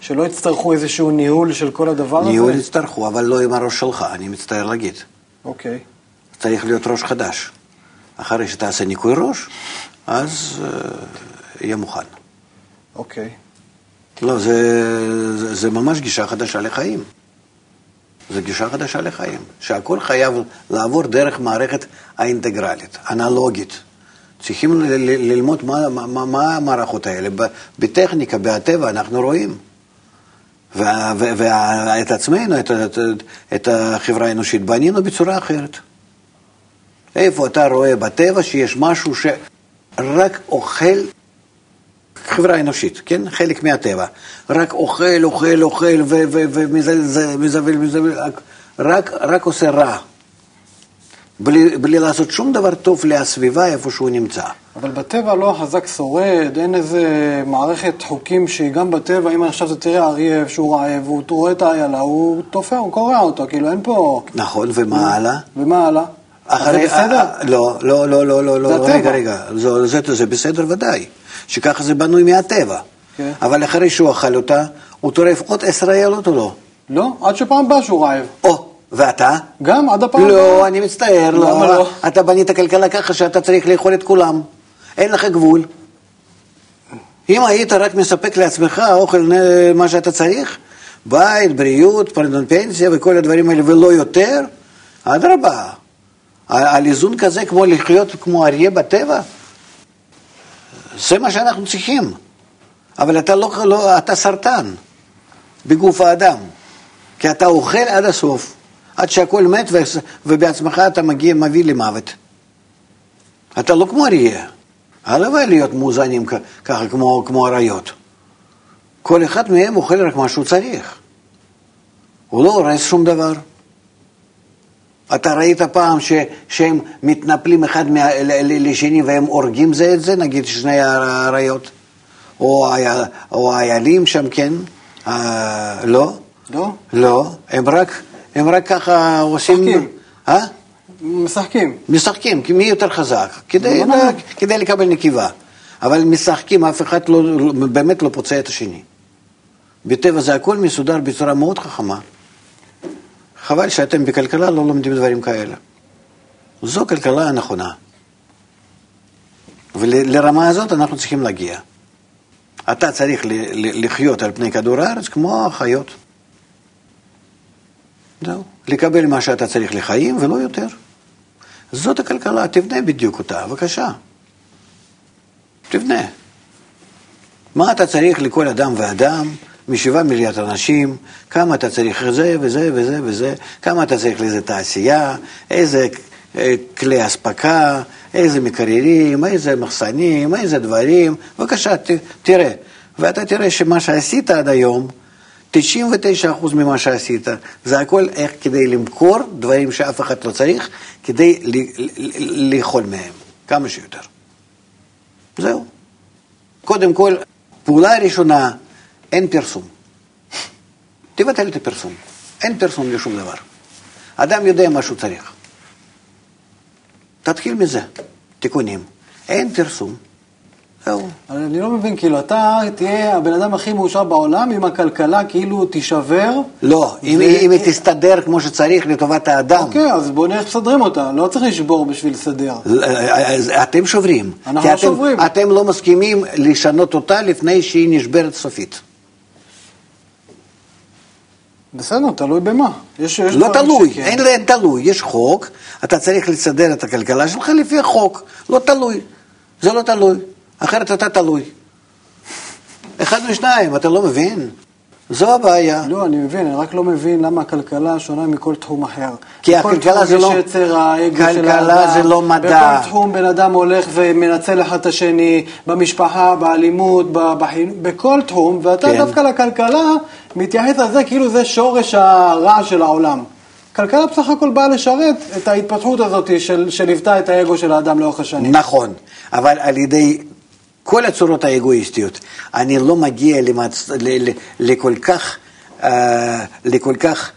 שלא יצטרכו איזשהו ניהול של כל הדבר הזה? ניהול יצטרכו, אבל לא עם הראש שלך, אני מצטער להגיד. אוקיי. צריך להיות ראש חדש. אחרי שתעשה ניקוי ראש, אז uh, יהיה מוכן. אוקיי. לא, זה, זה, זה ממש גישה חדשה לחיים. זו גישה חדשה לחיים, שהכל חייב לעבור דרך מערכת האינטגרלית, אנלוגית. צריכים ללמוד מה, מה, מה המערכות האלה. בטכניקה, בטבע, אנחנו רואים. ואת עצמנו, את, את, את החברה האנושית, בנינו בצורה אחרת. איפה אתה רואה בטבע שיש משהו שרק אוכל חברה אנושית, כן? חלק מהטבע. רק אוכל, אוכל, אוכל, ומזבל, מזבל, רק, רק עושה רע. בלי, בלי לעשות שום דבר טוב לסביבה איפה שהוא נמצא. אבל בטבע לא החזק שורד, אין איזה מערכת חוקים שהיא גם בטבע, אם עכשיו אתה תראה אריה שהוא רעב, והוא רואה את האיילה, הוא תופר, הוא קורע אותו, כאילו אין פה... נכון, ומה הלאה? ומה הלאה? אחרי, זה בסדר? לא, לא, לא, לא, לא, זה לא, רגע, רגע, זה, זה, זה בסדר ודאי, שככה זה בנוי מהטבע. כן. אבל אחרי שהוא אכל אותה, הוא טורף עוד עשר איילות או לא? לא, עד שפעם באה שהוא רעב. או, ואתה? גם, עד הפעם לא, אני מצטער, לא. לא? אתה בנית כלכלה ככה שאתה צריך לאכול את כולם. אין לך גבול. אם היית רק מספק לעצמך אוכל מה שאתה צריך, בית, בריאות, פנסיה וכל הדברים האלה, ולא יותר, אדרבה. על איזון כזה כמו לחיות כמו אריה בטבע, זה מה שאנחנו צריכים. אבל אתה לא, לא אתה סרטן בגוף האדם, כי אתה אוכל עד הסוף. עד שהכל מת ובעצמך אתה מגיע, מביא למוות. אתה לא כמו אריה. הלוואי להיות מאוזנים ככה כמו, כמו אריות. כל אחד מהם אוכל רק מה שהוא צריך. הוא לא הורס שום דבר. אתה ראית פעם ש, שהם מתנפלים אחד מה, לשני והם הורגים זה את זה, נגיד שני האריות? או, או האיילים שם, כן? אה, לא? לא? לא, הם רק, הם רק ככה עושים... משחקים. אה? משחקים. משחקים, כי מי יותר חזק? כדי, לא, לא. כדי לקבל נקיבה. אבל משחקים, אף אחד לא, לא- באמת לא פוצע את השני. בטבע זה הכל מסודר בצורה מאוד חכמה. חבל שאתם בכלכלה לא לומדים דברים כאלה. זו כלכלה הנכונה. ולרמה הזאת אנחנו צריכים להגיע. אתה צריך לחיות על פני כדור הארץ כמו החיות. זהו. לקבל מה שאתה צריך לחיים ולא יותר. זאת הכלכלה, תבנה בדיוק אותה, בבקשה. תבנה. מה אתה צריך לכל אדם ואדם, משבעה מיליארד אנשים, כמה אתה צריך זה וזה וזה וזה, כמה אתה צריך לאיזה תעשייה, איזה אה, כלי אספקה, איזה מקררים, איזה מחסנים, איזה דברים, בבקשה, ת, תראה. ואתה תראה שמה שעשית עד היום, 99% ממה שעשית, זה הכל איך כדי למכור דברים שאף אחד לא צריך, כדי לאכול מהם, כמה שיותר. זהו. קודם כל, פעולה ראשונה, אין פרסום. תבטל את הפרסום. אין פרסום לשום דבר. אדם יודע מה שהוא צריך. תתחיל מזה, תיקונים. אין פרסום. זהו. אני לא מבין, כאילו, אתה תהיה הבן אדם הכי מאושר בעולם אם הכלכלה כאילו תישבר. לא, אם, היא תסתדר כמו שצריך לטובת האדם. אוקיי, אז בואו נראה איך מסדרים אותה. לא צריך לשבור בשביל לסדר. אז אתם שוברים. אנחנו לא שוברים. אתם לא מסכימים לשנות אותה לפני שהיא נשברת סופית. בסדר, תלוי במה. יש, יש לא תלוי, שכן. אין להם תלוי. יש חוק, אתה צריך לסדר את הכלכלה שלך לפי החוק. לא תלוי. זה לא תלוי. אחרת אתה תלוי. אחד משניים, אתה לא מבין? זו הבעיה. לא, אני מבין, אני רק לא מבין למה הכלכלה שונה מכל תחום אחר. כי הכלכלה זה לא- יש יצר האגו של כלכלה האדם. זה לא מדע. בכל תחום בן אדם הולך ומנצל אחד את השני, במשפחה, באלימות, בחינוך, בכל תחום, ואתה כן. דווקא לכלכלה מתייחס לזה כאילו זה שורש הרע של העולם. כלכלה בסך הכל באה לשרת את ההתפתחות הזאת של, שליוותה את האגו של האדם לאורך השנים. נכון, אבל על ידי כל הצורות האגואיסטיות, אני לא מגיע למצ... ל... ל... לכל כך, אה, לכל כך,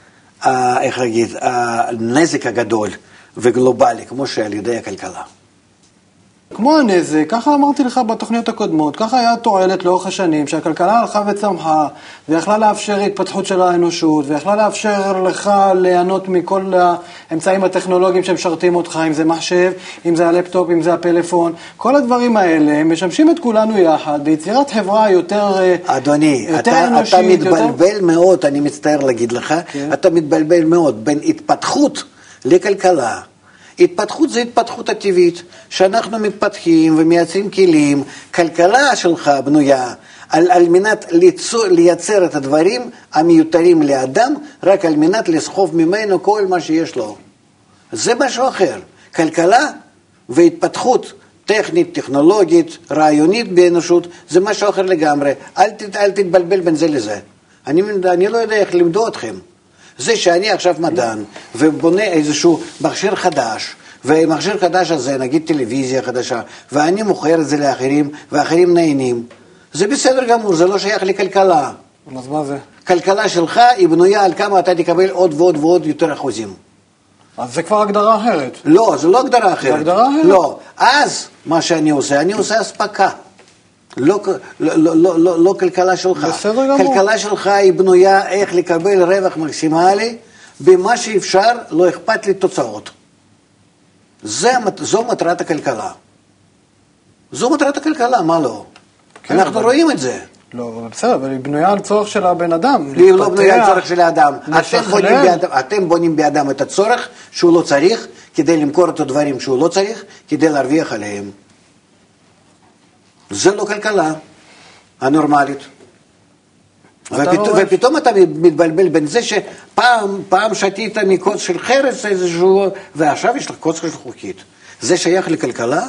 אה, איך להגיד, אה, נזק הגדול וגלובלי, כמו שעל ידי הכלכלה. כמו הנזק, ככה אמרתי לך בתוכניות הקודמות, ככה היה תועלת לאורך השנים, שהכלכלה הלכה וצמחה, ויכלה לאפשר התפתחות של האנושות, ויכלה לאפשר לך ליהנות מכל האמצעים הטכנולוגיים שמשרתים אותך, אם זה מחשב, אם זה הלפטופ, אם זה הפלאפון, כל הדברים האלה משמשים את כולנו יחד ביצירת חברה יותר אה, אדוני, יותר אתה, אנושית, אתה יותר... מתבלבל מאוד, אני מצטער להגיד לך, כן. אתה מתבלבל מאוד בין התפתחות לכלכלה. התפתחות זה התפתחות הטבעית, שאנחנו מתפתחים ומייצרים כלים, כלכלה שלך בנויה על, על מנת ליצור, לייצר את הדברים המיותרים לאדם, רק על מנת לסחוב ממנו כל מה שיש לו. זה משהו אחר. כלכלה והתפתחות טכנית, טכנולוגית, רעיונית באנושות, זה משהו אחר לגמרי. אל, ת, אל תתבלבל בין זה לזה. אני, אני לא יודע איך לימדו אתכם. זה שאני עכשיו מדען ובונה איזשהו מכשיר חדש, ומכשיר חדש הזה, נגיד טלוויזיה חדשה, ואני מוכר את זה לאחרים, ואחרים נהנים, זה בסדר גמור, זה לא שייך לכלכלה. אז מה זה? כלכלה שלך היא בנויה על כמה אתה תקבל עוד ועוד ועוד יותר אחוזים. אז זה כבר הגדרה אחרת. לא, זו לא הגדרה אחרת. הגדרה אחרת. לא. אז, מה שאני עושה, אני עושה אספקה. לא, לא, לא, לא, לא, לא כלכלה שלך. בסדר גמור. כלכלה שלך היא בנויה איך לקבל רווח מקסימלי במה שאפשר, לא אכפת לי תוצאות. זה, זו מטרת הכלכלה. זו מטרת הכלכלה, מה לא? כן, אנחנו אבל- רואים את זה. לא, אבל בסדר, אבל היא בנויה על צורך של הבן אדם. היא לא בנויה על צורך של האדם. אתם. בונים, באדם, אתם בונים באדם את הצורך שהוא לא צריך, כדי למכור את הדברים שהוא לא צריך, כדי להרוויח עליהם. זה לא כלכלה הנורמלית. ופת... לא ופתאום אתה מתבלבל בין זה שפעם פעם שתית מקוץ של חרס איזשהו, ועכשיו יש לך קוץ של חוקית. זה שייך לכלכלה?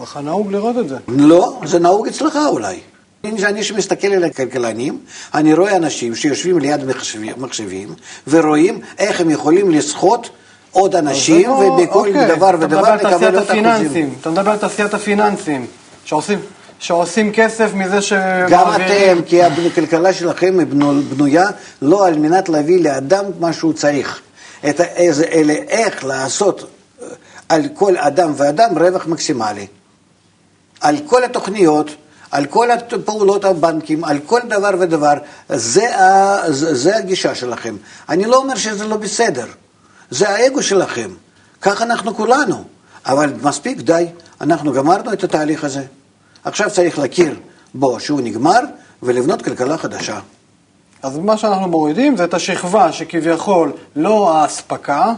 ככה נהוג לראות את זה. לא, זה נהוג אצלך אולי. אני שמסתכל על הכלכלנים, אני רואה אנשים שיושבים ליד מחשבים, מחשבים ורואים איך הם יכולים לסחוט עוד אנשים, לא- ובכל אוקיי, דבר ודבר לקבל עוד אחוזים. אתה מדבר על תעשיית הפיננסים, שעושים, שעושים כסף מזה גם שמעבירים. אתם, כי הכלכלה שלכם היא בנו- בנויה לא על מנת להביא לאדם מה שהוא צריך, את איזה- אלא איך לעשות אה, על כל אדם ואדם רווח מקסימלי. על כל התוכניות, על כל פעולות הבנקים, על כל דבר ודבר, זה, ה- זה, הגישה שלכם. אני לא אומר שזה לא בסדר, זה האגו שלכם, ככה אנחנו כולנו, אבל מספיק, די, אנחנו גמרנו את התהליך הזה. עכשיו צריך להכיר בו שהוא נגמר ולבנות כלכלה חדשה. אז מה שאנחנו מורידים זה את השכבה שכביכול לא האספקה.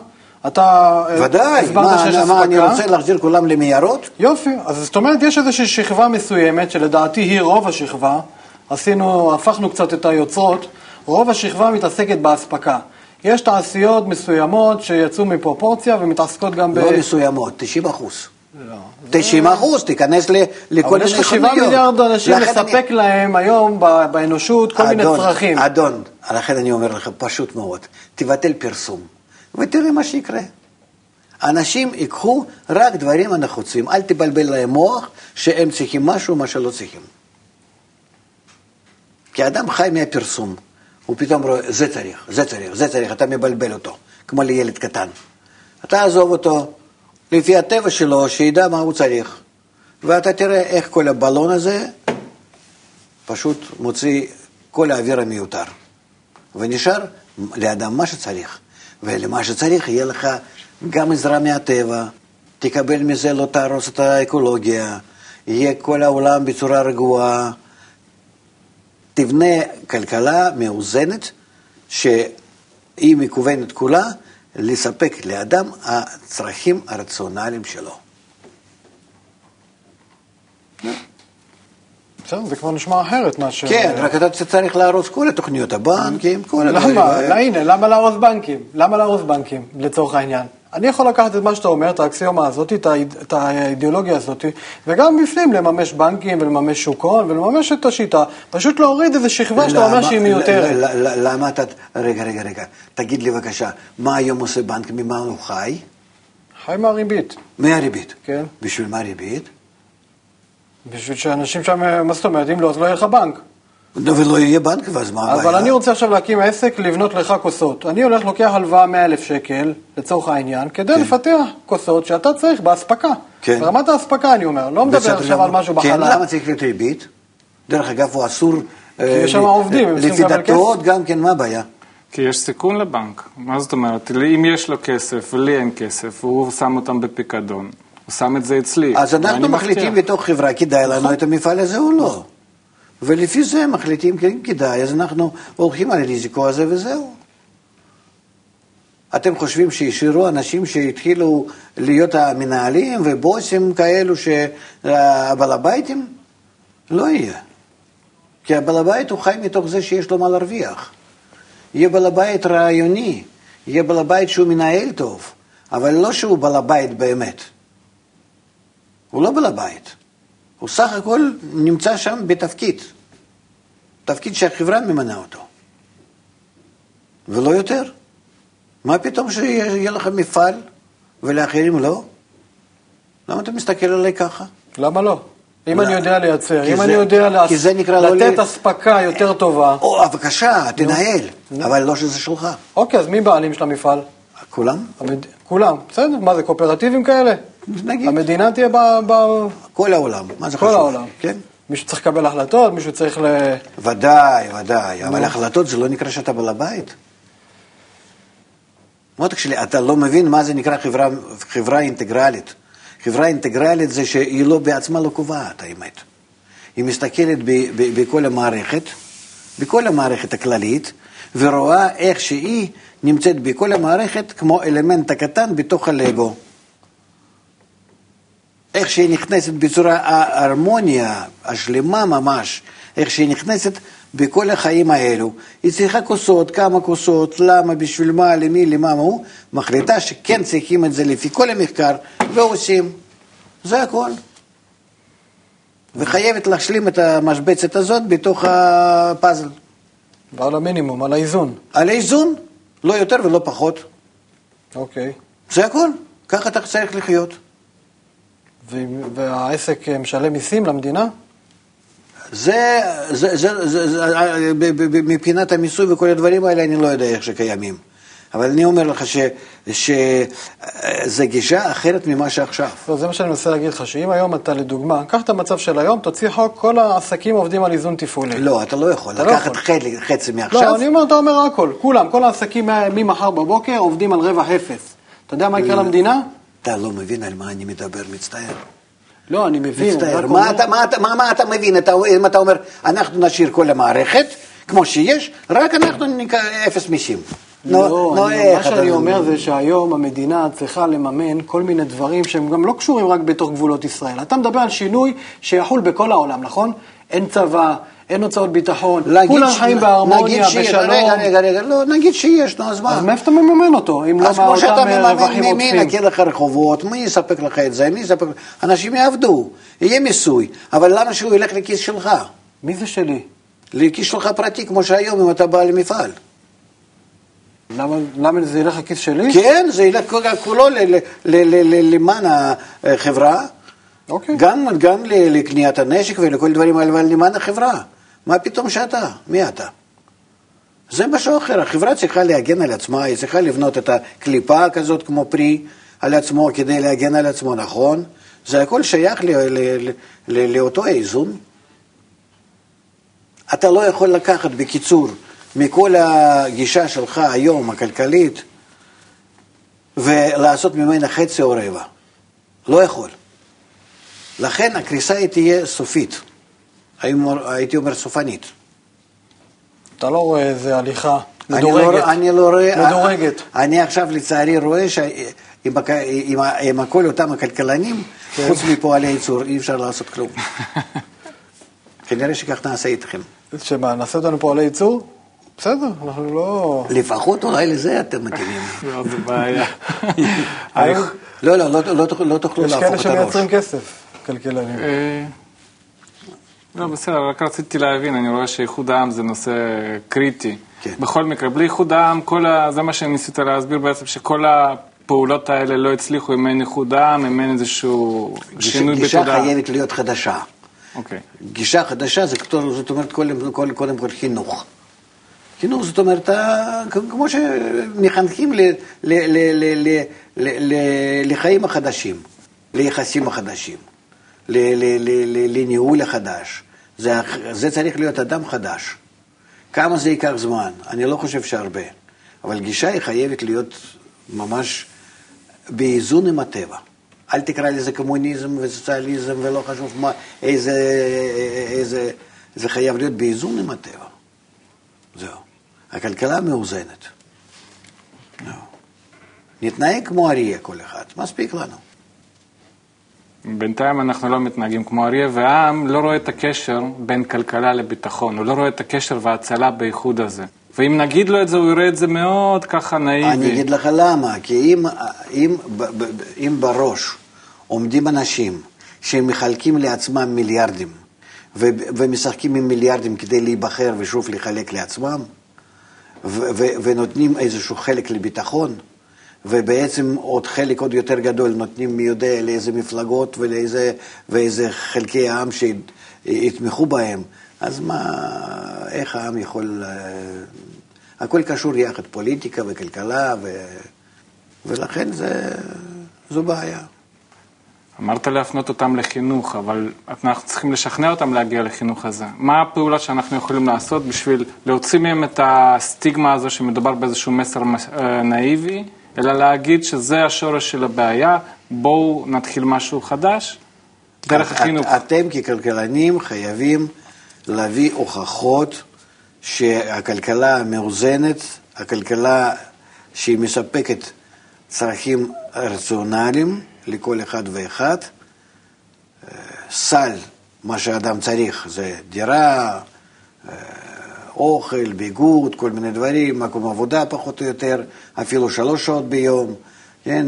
אתה אה, ודאי, מה, שיש מה, אני. רוצה להחזיר כולם למיירות? יופי, אז זאת אומרת יש איזושהי שכבה מסוימת, שלדעתי היא רוב השכבה, עשינו, הפכנו קצת את היוצרות, רוב השכבה מתעסקת באספקה. יש תעשיות מסוימות שיצאו מפרופורציה ומתעסקות גם ב... לא מסוימות, 90 אחוז. לא. 90 אחוז, תיכנס לכל אבל מיני יש לך 7 חנויות. מיליארד אנשים לכן אני- לספק להם היום באנושות כל מיני אדון, צרכים. אדון, לכן אני אומר לך, פשוט מאוד, תבטל פרסום, ותראה מה שיקרה. אנשים ייקחו רק דברים הנחוצים, אל תבלבל להם מוח שהם צריכים משהו, מה שלא צריכים. כי אדם חי מהפרסום, הוא פתאום רואה, זה צריך, זה צריך, זה צריך, אתה מבלבל אותו, כמו לילד קטן. אתה עזוב אותו, לפי הטבע שלו, שידע מה הוא צריך. ואתה תראה איך כל הבלון הזה פשוט מוציא כל האוויר המיותר. ונשאר לאדם מה שצריך. ולמה שצריך יהיה לך גם עזרה מהטבע, תקבל מזה, לא תהרוס את האקולוגיה, יהיה כל העולם בצורה רגועה. תבנה כלכלה מאוזנת, שהיא מכוונת כולה לספק לאדם הצרכים הרציונליים שלו. בסדר, זה כבר נשמע אחרת מאשר... כן, רק אתה צריך להרוס כל התוכניות הבנקים, כל הדברים למה? לא, הנה, למה להרוס בנקים? למה להרוס בנקים, לצורך העניין? אני יכול לקחת את מה שאתה אומר, את האקסיומה הזאת, את האיד- את האידיאולוגיה הזאת, וגם בפנים לממש בנקים ולממש שוק הון ולממש את השיטה. פשוט להוריד איזו שכבה שאתה אומר שהיא מיותרת. למה אתה... רגע, רגע, רגע. תגיד לי בבקשה, מה היום עושה בנק, ממה הוא חי? חי מהריבית, מהריבית. כן. בשביל מה ריבית? בשביל שאנשים שם, מה זאת אומרת, אם לא, אז לא יהיה לך בנק. ולא יהיה בנק, ואז מה הבעיה? אבל אני רוצה עכשיו להקים עסק, לבנות לך כוסות. אני הולך, לוקח הלוואה 100 אלף שקל, לצורך העניין, כדי לפתח כוסות שאתה צריך באספקה. כן. ברמת האספקה אני אומר, לא מדבר עכשיו על. משהו כן, בחלל. למה צריך להיות ריבית? דרך אגב, הוא אסור... אה, יש שם עובדים, הם צריכים לפי לקבל דתות גם כן, מה הבעיה? כי יש סיכון לבנק. מה זאת אומרת? אם יש לו כסף ולי אין כסף, הוא שם אותם בפיקדון, הוא שם את זה אצלי. אז אנחנו מחליטים. בתוך חברה, כדאי. לנו את המפעל הזה או לא. ולפי זה מחליטים, כן, כדאי, אז אנחנו הולכים על הריזיקו הזה וזהו. אתם חושבים שהשאירו אנשים שהתחילו להיות המנהלים ובוסים כאלו שהבעל הביתים? לא יהיה. כי הבעל הבית הוא חי מתוך זה שיש לו מה להרוויח. יהיה בעל הבית רעיוני, יהיה בעל הבית שהוא מנהל טוב, אבל לא שהוא בעל הבית באמת. הוא לא בעל הבית, הוא סך הכל נמצא שם בתפקיד, תפקיד שהחברה ממנה אותו, ולא יותר. מה פתאום שיהיה לך מפעל ולאחרים לא? למה אתה מסתכל עליי ככה? למה לא? אם אני יודע לייצר, אם אני יודע לא לתת אספקה יותר טובה, או, בבקשה, תנהל, אבל לא שזה שלך. אוקיי, אז מי בעלים של המפעל? כולם? המד... כולם, בסדר, מה זה, קואופרטיבים כאלה? נגיד. המדינה תהיה ב... ב... כל העולם, מה זה כל חשוב? העולם. כן. מישהו צריך לקבל החלטות, מישהו צריך ל... ודאי, ודאי, אבל החלטות זה לא נקרא שאתה בעל הבית. מותק שלי, אתה לא מבין מה זה נקרא חברה, חברה אינטגרלית. חברה אינטגרלית זה שהיא לא בעצמה לא קובעת, האמת. היא מסתכלת ב, ב, בכל המערכת, בכל המערכת הכללית, ורואה איך שהיא נמצאת בכל המערכת כמו אלמנט הקטן בתוך הלגו. איך שהיא נכנסת בצורה ההרמוניה השלמה ממש, איך שהיא נכנסת בכל החיים האלו. היא צריכה כוסות, כמה כוסות, למה, בשביל מה, למי, למה, מה הוא, מחליטה שכן צריכים את זה לפי כל המחקר, ועושים. זה הכל. וחייבת להשלים את המשבצת הזאת בתוך הפאזל. ועל המינימום, על האיזון. על האיזון, לא יותר ולא פחות. אוקיי. זה הכל, ככה אתה צריך לחיות. והעסק אה, משלם מיסים למדינה? זה, זה, זה, זה, זה ב- מבחינת המיסוי וכל הדברים האלה, אני לא יודע איך שקיימים. אבל אני אומר לך שזה גישה אחרת ממה שעכשיו. לא, זה מה שאני מנסה להגיד לך, שאם היום אתה לדוגמה, קח את המצב של היום, תוציא חוק, כל העסקים עובדים על איזון תפעולי. לא, אתה לא יכול אתה לא לקחת יכול. חצי, מעכשיו. לא, אני אומר, אתה אומר הכל, כולם, כל העסקים ממחר בבוקר עובדים על רווח אפס. אתה יודע מה יקרה למדינה? אתה לא מבין על מה אני מדבר, מצטער. לא, אני מבין. מצטער. מה אומר- אתה, מה, מה, מה אתה מבין? אתה, אם אתה אומר, אנחנו נשאיר כל המערכת, כמו שיש, רק אנחנו ניקח אפס מיסים. לא, אני- איך מה שאני אומר זה שהיום המדינה צריכה לממן כל מיני דברים שהם גם לא קשורים רק בתוך גבולות ישראל. אתה מדבר על שינוי שיחול בכל העולם, נכון? אין צבא, אין הוצאות ביטחון, כולם ש- חיים נגיד בהרמוניה, בשלום. רגע, רגע, רגע, לא, נגיד שיש, נו, אז מה? אז מאיפה אתה מממן אותו, אם לא אז כמו שאתה מאותם מממן, רווחים מי- עודפים? ינקה לך רחובות, מי יספק לך את זה, מי יספק... אנשים יעבדו, יהיה מיסוי, אבל למה שהוא ילך לכיס שלך? מי זה שלי? לכיס שלך פרטי, כמו שהיום אם אתה בא למפעל. למה, למה זה ילך לכיס שלי? כן, זה ילך כולו ל- ל- ל- ל- ל- למען החברה, אוקיי. גם, גם לקניית הנשק ולכל דברים האלה, אבל למען החברה. מה פתאום שאתה? מי אתה? זה משהו אחר, החברה צריכה להגן על עצמה, היא צריכה לבנות את הקליפה כזאת כמו פרי על עצמו כדי להגן על עצמו, נכון? זה הכל שייך ל- ל- ל- ל- לאותו האיזון. אתה לא יכול לקחת, בקיצור, מכל הגישה שלך היום, הכלכלית, ולעשות ממנה חצי או רבע. לא יכול. לכן הקריסה היא תהיה סופית. הייתי אומר סופנית. אתה לא רואה איזה הליכה אני לא, מדורגת. אני לא רואה... מדורגת. אני עכשיו לצערי רואה שעם עם עם כל אותם הכלכלנים, כן. חוץ מפועלי ייצור, אי אפשר לעשות כלום. כנראה שכך נעשה איתכם. שמה, נעשה אותנו פועלי ייצור? בסדר, אנחנו לא... לפחות אולי לזה אתם מתאימים. לא, זה בעיה. לא, לא, לא, לא, לא תוכלו יש להפוך כאלה את הראש. שמייצרים כסף, כלכלנים. אה, לא, בסדר, רק רציתי להבין, אני רואה שאיחוד העם זה נושא קריטי. כן. בכל מקרה, בלי איחוד העם, כל ה... זה מה שניסית להסביר בעצם, שכל הפעולות האלה לא הצליחו אם אין איחוד העם, אם אין איזשהו שינוי גישה בתודעה. חייבת להיות חדשה. אוקיי. גישה חדשה זה זאת אומרת קודם כל, קודם כל חינוך. חינוך זאת אומרת, כמו שמחנכים ל- ל- ל- ל- ל- ל- לחיים החדשים, ליחסים החדשים, ל- ל- ל- ל- לניהול החדש. זה, זה צריך להיות אדם חדש. כמה זה ייקח זמן? אני לא חושב שהרבה. אבל גישה היא חייבת להיות ממש באיזון עם הטבע. אל תקרא לזה קומוניזם וסוציאליזם ולא חשוב מה, איזה, איזה, זה חייב להיות באיזון עם הטבע. זהו. הכלכלה מאוזנת. זהו. נתנהג כמו אריה כל אחד, מספיק לנו. בינתיים אנחנו לא מתנהגים כמו אריה, והעם לא רואה את הקשר בין כלכלה לביטחון, הוא לא רואה את הקשר וההצלה באיחוד הזה. ואם נגיד לו את זה, הוא יראה את זה מאוד ככה נאיבי. אני אגיד לך למה, כי אם, אם, אם בראש עומדים אנשים שהם מחלקים לעצמם מיליארדים ו- ומשחקים עם מיליארדים כדי להיבחר ושוב לחלק לעצמם ונותנים איזשהו חלק לביטחון ובעצם עוד חלק עוד יותר גדול נותנים מי יודע לאיזה מפלגות ולאיזה ואיזה חלקי העם שיתמכו בהם, אז מה, איך העם יכול... אה, הכל קשור יחד, פוליטיקה וכלכלה, ו... ולכן זה, זו בעיה. אמרת להפנות אותם לחינוך, אבל אנחנו צריכים לשכנע אותם להגיע לחינוך הזה. מה הפעולות שאנחנו יכולים לעשות בשביל להוציא מהם את הסטיגמה הזו שמדובר באיזשהו מסר אה, נאיבי, אלא להגיד שזה השורש של הבעיה, בואו נתחיל משהו חדש דרך את- החינוך. את- אתם ככלכלנים חייבים להביא הוכחות שהכלכלה מאוזנת, הכלכלה שהיא מספקת צרכים רציונליים לכל אחד ואחד. אה, סל, מה שאדם צריך, זה דירה, אה, אוכל, ביגוד, כל מיני דברים, מקום עבודה פחות או יותר, אפילו שלוש שעות ביום, כן,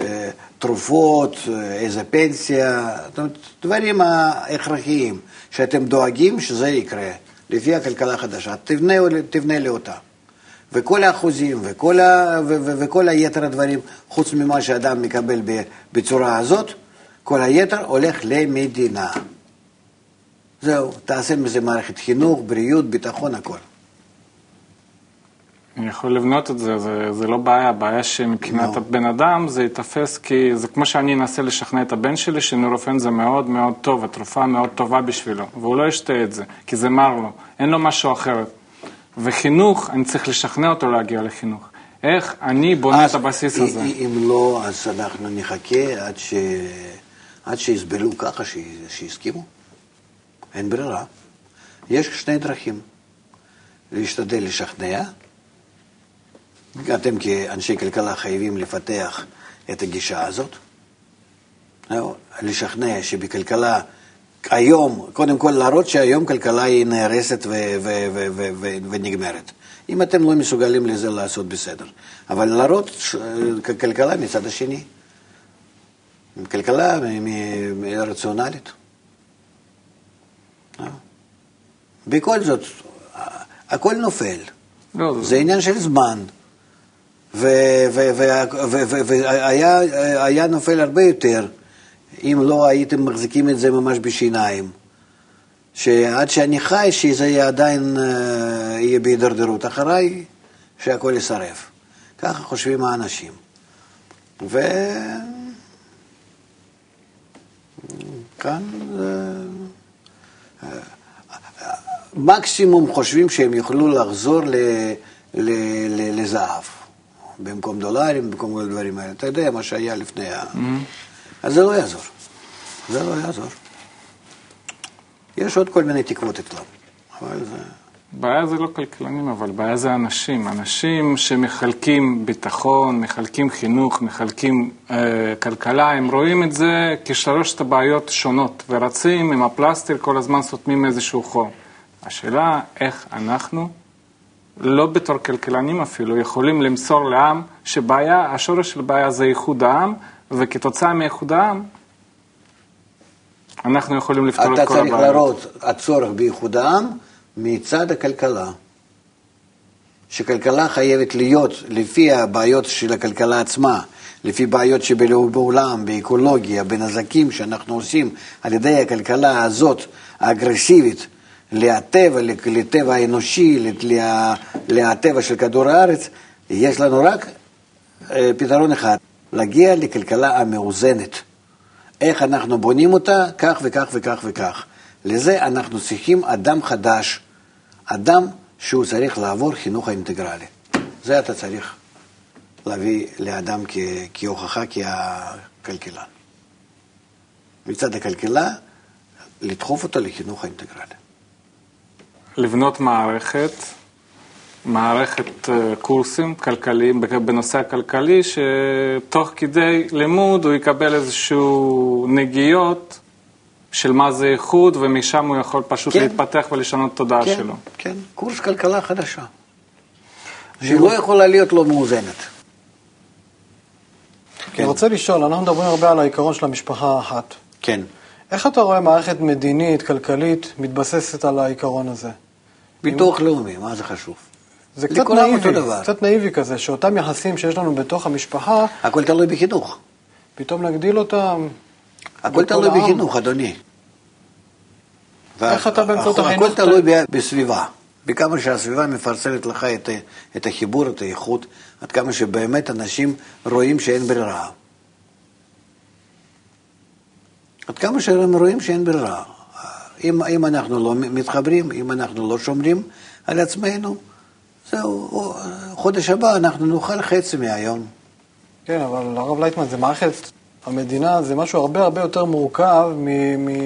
אה, תרופות, איזה פנסיה, זאת אומרת, דברים ההכרחיים, שאתם דואגים שזה יקרה, לפי הכלכלה החדשה, תבנה, תבנה לי אותה. וכל האחוזים וכל, ה, ו, ו, וכל היתר הדברים, חוץ ממה שאדם מקבל בצורה הזאת, כל היתר הולך למדינה. זהו, תעשה מזה מערכת חינוך, בריאות, ביטחון, הכל. אני יכול לבנות את זה, זה, זה לא בעיה, הבעיה שמבחינת no. הבן אדם זה ייתפס כי זה כמו שאני אנסה לשכנע את הבן שלי שנורופן זה מאוד מאוד טוב, התרופה מאוד טובה בשבילו, והוא לא ישתה את זה, כי זה מר לו, אין לו משהו אחר. וחינוך, אני צריך לשכנע אותו להגיע לחינוך. איך אני בונה את הבסיס הזה? אם לא, אז אנחנו נחכה עד, ש... עד שיסבלו ככה, ש... שיסכימו. אין ברירה. יש שני דרכים. להשתדל לשכנע, אתם כאנשי כלכלה חייבים לפתח את הגישה הזאת, לשכנע שבכלכלה היום, קודם כל להראות שהיום כלכלה היא נהרסת ונגמרת. אם אתם לא מסוגלים לזה לעשות בסדר. אבל להראות כלכלה מצד השני. כלכלה רציונלית. אה? בכל זאת, הכל נופל. לא, זה עניין של זמן. והיה נופל הרבה יותר אם לא הייתם מחזיקים את זה ממש בשיניים. שעד שאני חי, שזה יהיה עדיין אה, יהיה בהידרדרות. אחריי, שהכל יישרף. ככה חושבים האנשים. וכאן אה, מקסימום חושבים שהם יוכלו לחזור ל, ל, ל, לזהב. במקום דולרים, במקום כל הדברים האלה. אתה יודע מה שהיה לפני ה... Mm-hmm. אז זה לא יעזור. זה לא יעזור. יש עוד כל מיני תקוות אצלם, אבל זה... בעיה זה לא כלכלנים, אבל בעיה זה אנשים. אנשים שמחלקים ביטחון, מחלקים חינוך, מחלקים אה, כלכלה, הם רואים את זה כשלושת הבעיות שונות, ורצים עם הפלסטר כל הזמן סותמים איזשהו חור. השאלה איך אנחנו לא בתור כלכלנים אפילו, יכולים למסור לעם שבעיה, השורש של בעיה זה איחוד העם, וכתוצאה מאיחוד העם, אנחנו יכולים לפתור את כל הבעיות. אתה צריך להראות הצורך באיחוד העם מצד הכלכלה. שכלכלה חייבת להיות לפי הבעיות של הכלכלה עצמה, לפי בעיות שבעולם, באקולוגיה, בנזקים שאנחנו עושים על ידי הכלכלה הזאת, האגרסיבית, לטבע, לטבע האנושי, לטבע של כדור הארץ, יש לנו רק אה, פתרון אחד, להגיע לכלכלה המאוזנת. איך אנחנו בונים אותה, כך וכך וכך וכך. לזה אנחנו צריכים אדם חדש, אדם שהוא צריך לעבור חינוך האינטגרלי. זה אתה צריך להביא לאדם כהוכחה ככלכלן. מצד הכלכלה, לדחוף אותו לחינוך האינטגרלי. לבנות מערכת, מערכת אה, קורסים כלכליים בנושא הכלכלי, שתוך כדי לימוד הוא יקבל איזשהו נגיעות של מה זה איכות, ומשם הוא יכול פשוט כן. להתפתח ולשנות תודעה כן, שלו. כן, קורס כלכלה חדשה, שהיא לא יכולה להיות לא מאוזנת. כן. אני רוצה לשאול, אנחנו מדברים הרבה על העיקרון של המשפחה האחת. כן. איך אתה רואה מערכת מדינית, כלכלית, מתבססת על העיקרון הזה? ביטוח לאומי, מה זה חשוב? זה קצת נאיבי, קצת נאיבי כזה, שאותם יחסים שיש לנו בתוך המשפחה... הכל תלוי בחינוך. פתאום נגדיל אותם... הכל תלוי בחינוך, אדוני. איך אתה באמצעות החינוך... הכל תלוי בסביבה. בכמה שהסביבה מפרסמת לך את, את החיבור, את האיכות, עד כמה שבאמת אנשים רואים שאין ברירה. עד כמה שהם רואים שאין ברירה. אם, אם אנחנו לא מתחברים, אם אנחנו לא שומרים על עצמנו, זהו, חודש הבא אנחנו נאכל חצי מהיום. כן, אבל הרב לייטמן, זה מערכת, המדינה זה משהו הרבה הרבה יותר מורכב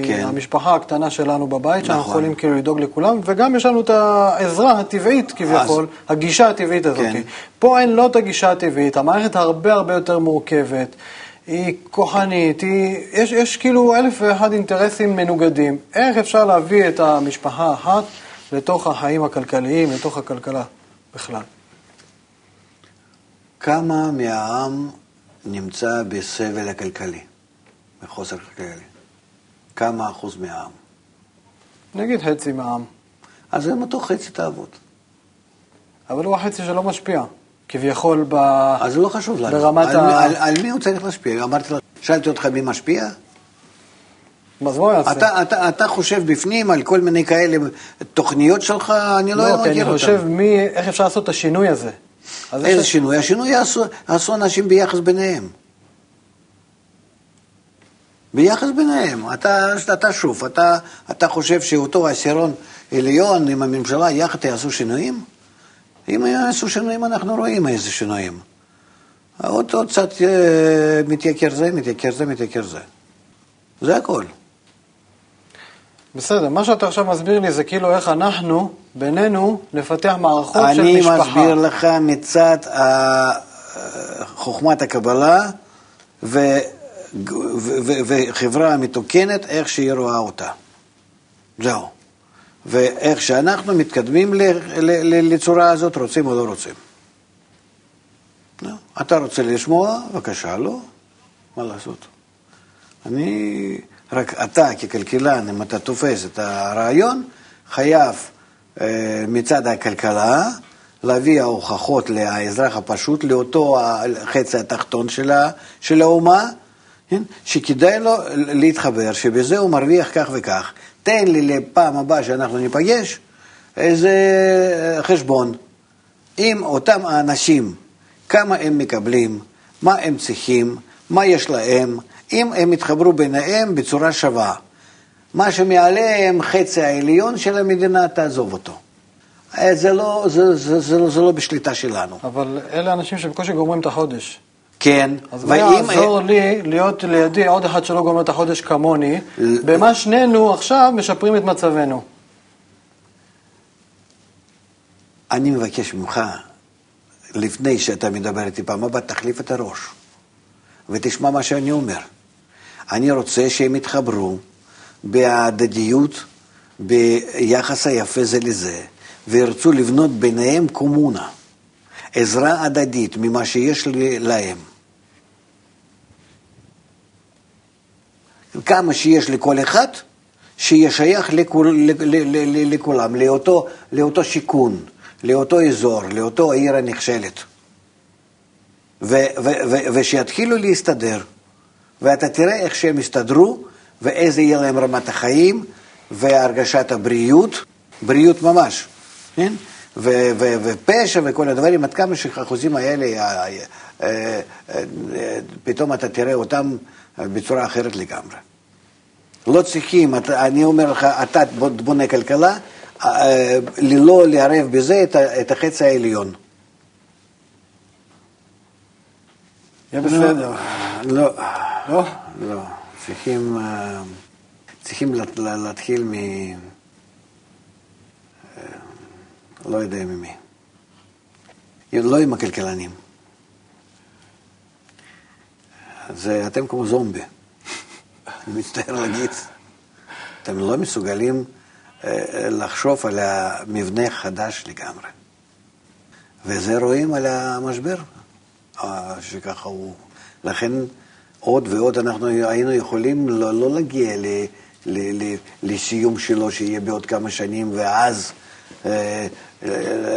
כן. מהמשפחה כן. הקטנה שלנו בבית, שאנחנו נכון. יכולים כאילו לדאוג לכולם, וגם יש לנו את העזרה הטבעית כביכול, אז... הגישה הטבעית הזאת. כן. פה אין לא את הגישה הטבעית, המערכת הרבה הרבה יותר מורכבת. היא כוחנית, היא, יש, יש כאילו אלף ואחד אינטרסים מנוגדים. איך אפשר להביא את המשפחה האחת לתוך החיים הכלכליים, לתוך הכלכלה בכלל? כמה מהעם נמצא בסבל הכלכלי, בחוסר כלכלי. כמה אחוז מהעם? נגיד חצי מהעם. אז הם אותו חצי תאוות. אבל הוא החצי שלא משפיע. כביכול ב... אז זה לא חשוב לנו. ברמת על, ה- על, על מי הוא צריך להשפיע? אמרתי לך, שאלתי אותך מי משפיע? אז מה הוא יעשה? אתה, אתה, אתה חושב בפנים על כל מיני כאלה תוכניות שלך, אני לא, לא, כי מכיר אני אותן. חושב מי, איך אפשר לעשות את השינוי הזה. איזה יש- שינוי? השינוי יעשו, יעשו אנשים ביחס ביניהם. ביחס ביניהם. אתה, אתה שוב, אתה, אתה חושב שאותו עשירון עליון עם הממשלה יחד יעשו שינויים? אם יעשו שינויים, אנחנו רואים איזה שינויים. עוד, עוד קצת מתייקר זה, מתייקר זה, מתייקר זה. זה הכל. בסדר, מה שאתה עכשיו מסביר לי זה כאילו איך אנחנו, בינינו, נפתח מערכות של אני משפחה. מסביר לך מצד חוכמת הקבלה ו- וחברה מתוקנת, איך שהיא רואה אותה. זהו. ואיך שאנחנו מתקדמים ל- ל- ל- לצורה הזאת, רוצים או לא רוצים. אתה רוצה לשמוע? בבקשה, לא. מה לעשות? אני, רק אתה ככלכלן, אם אתה תופס את הרעיון, חייב אה, מצד הכלכלה להביא ההוכחות לאזרח הפשוט, לאותו החצי התחתון של, של האומה, כן? שכדאי לו להתחבר, שבזה הוא מרוויח כך וכך. תן לי לפעם הבאה שאנחנו ניפגש איזה חשבון. עם אותם האנשים, כמה הם מקבלים, מה הם צריכים, מה יש להם, אם הם יתחברו ביניהם בצורה שווה. מה שמעליהם, חצי העליון של המדינה, תעזוב אותו. אה, זה לא, זה, זה, זה, לא- זה לא בשליטה שלנו. אבל אלה אנשים שבקושי גומרים את החודש. כן, אז מה יעזור לי להיות לידי עוד אחד שלא גומר את החודש כמוני, ל- במה שנינו עכשיו משפרים את מצבנו. אני מבקש ממך, לפני שאתה מדבר איתי פעם הבאה, תחליף את הראש ותשמע מה שאני אומר. אני רוצה שהם יתחברו בהדדיות, ביחס היפה זה לזה, וירצו לבנות ביניהם קומונה, עזרה הדדית ממה שיש להם. כמה שיש לכל אחד, שיהיה שייך לכול, לכולם, לאותו, לאותו שיכון, לאותו אזור, לאותו ו- ו- ושיתחילו להסתדר, ואתה תראה איך שהם יסתדרו, ואיזה יהיה להם רמת החיים, והרגשת הבריאות, בריאות ממש, כן? ו- ו- ופשע וכל הדברים, עד כמה שהאחוזים האלה, ה- ה- אה, אה, פתאום אתה תראה אותם בצורה אחרת לגמרי. לא צריכים, אתה- אני אומר לך, אתה בונה כלכלה, אה, ללא לערב בזה את את החצי העליון. בסדר. לא, לא? לא. צריכים, אה, צריכים להתחיל מ... אה, לא יודע ממי. לא עם הכלכלנים. זה, אתם כמו זומבי. אני מצטער להגיד. אתם לא מסוגלים אה, לחשוב על המבנה חדש לגמרי. וזה רואים על המשבר, שככה הוא... לכן עוד ועוד אנחנו היינו יכולים לא, לא להגיע ל, ל, ל, לסיום שלו, שיהיה בעוד כמה שנים, ואז אה, אה,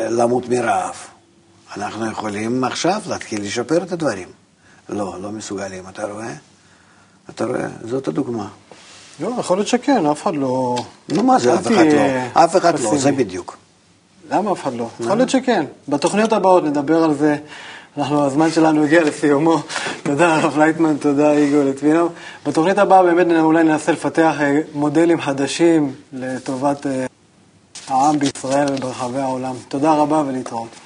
למות מרעב. אנחנו יכולים עכשיו להתחיל לשפר את הדברים. לא, לא מסוגלים, אתה רואה? אתה רואה? זאת הדוגמה. לא, יכול להיות שכן, אף אחד לא... נו, מה זה אף אחד לא? אף אחד לא. זה בדיוק. למה אף אחד לא? יכול להיות שכן. בתוכניות הבאות נדבר על זה. אנחנו, הזמן שלנו הגיע לסיומו. תודה הרב לייטמן, תודה יגאל לטבינוב. בתוכנית הבאה באמת אולי ננסה לפתח אה, מודלים חדשים לטובת אה, העם בישראל וברחבי העולם. תודה רבה ולהתראות.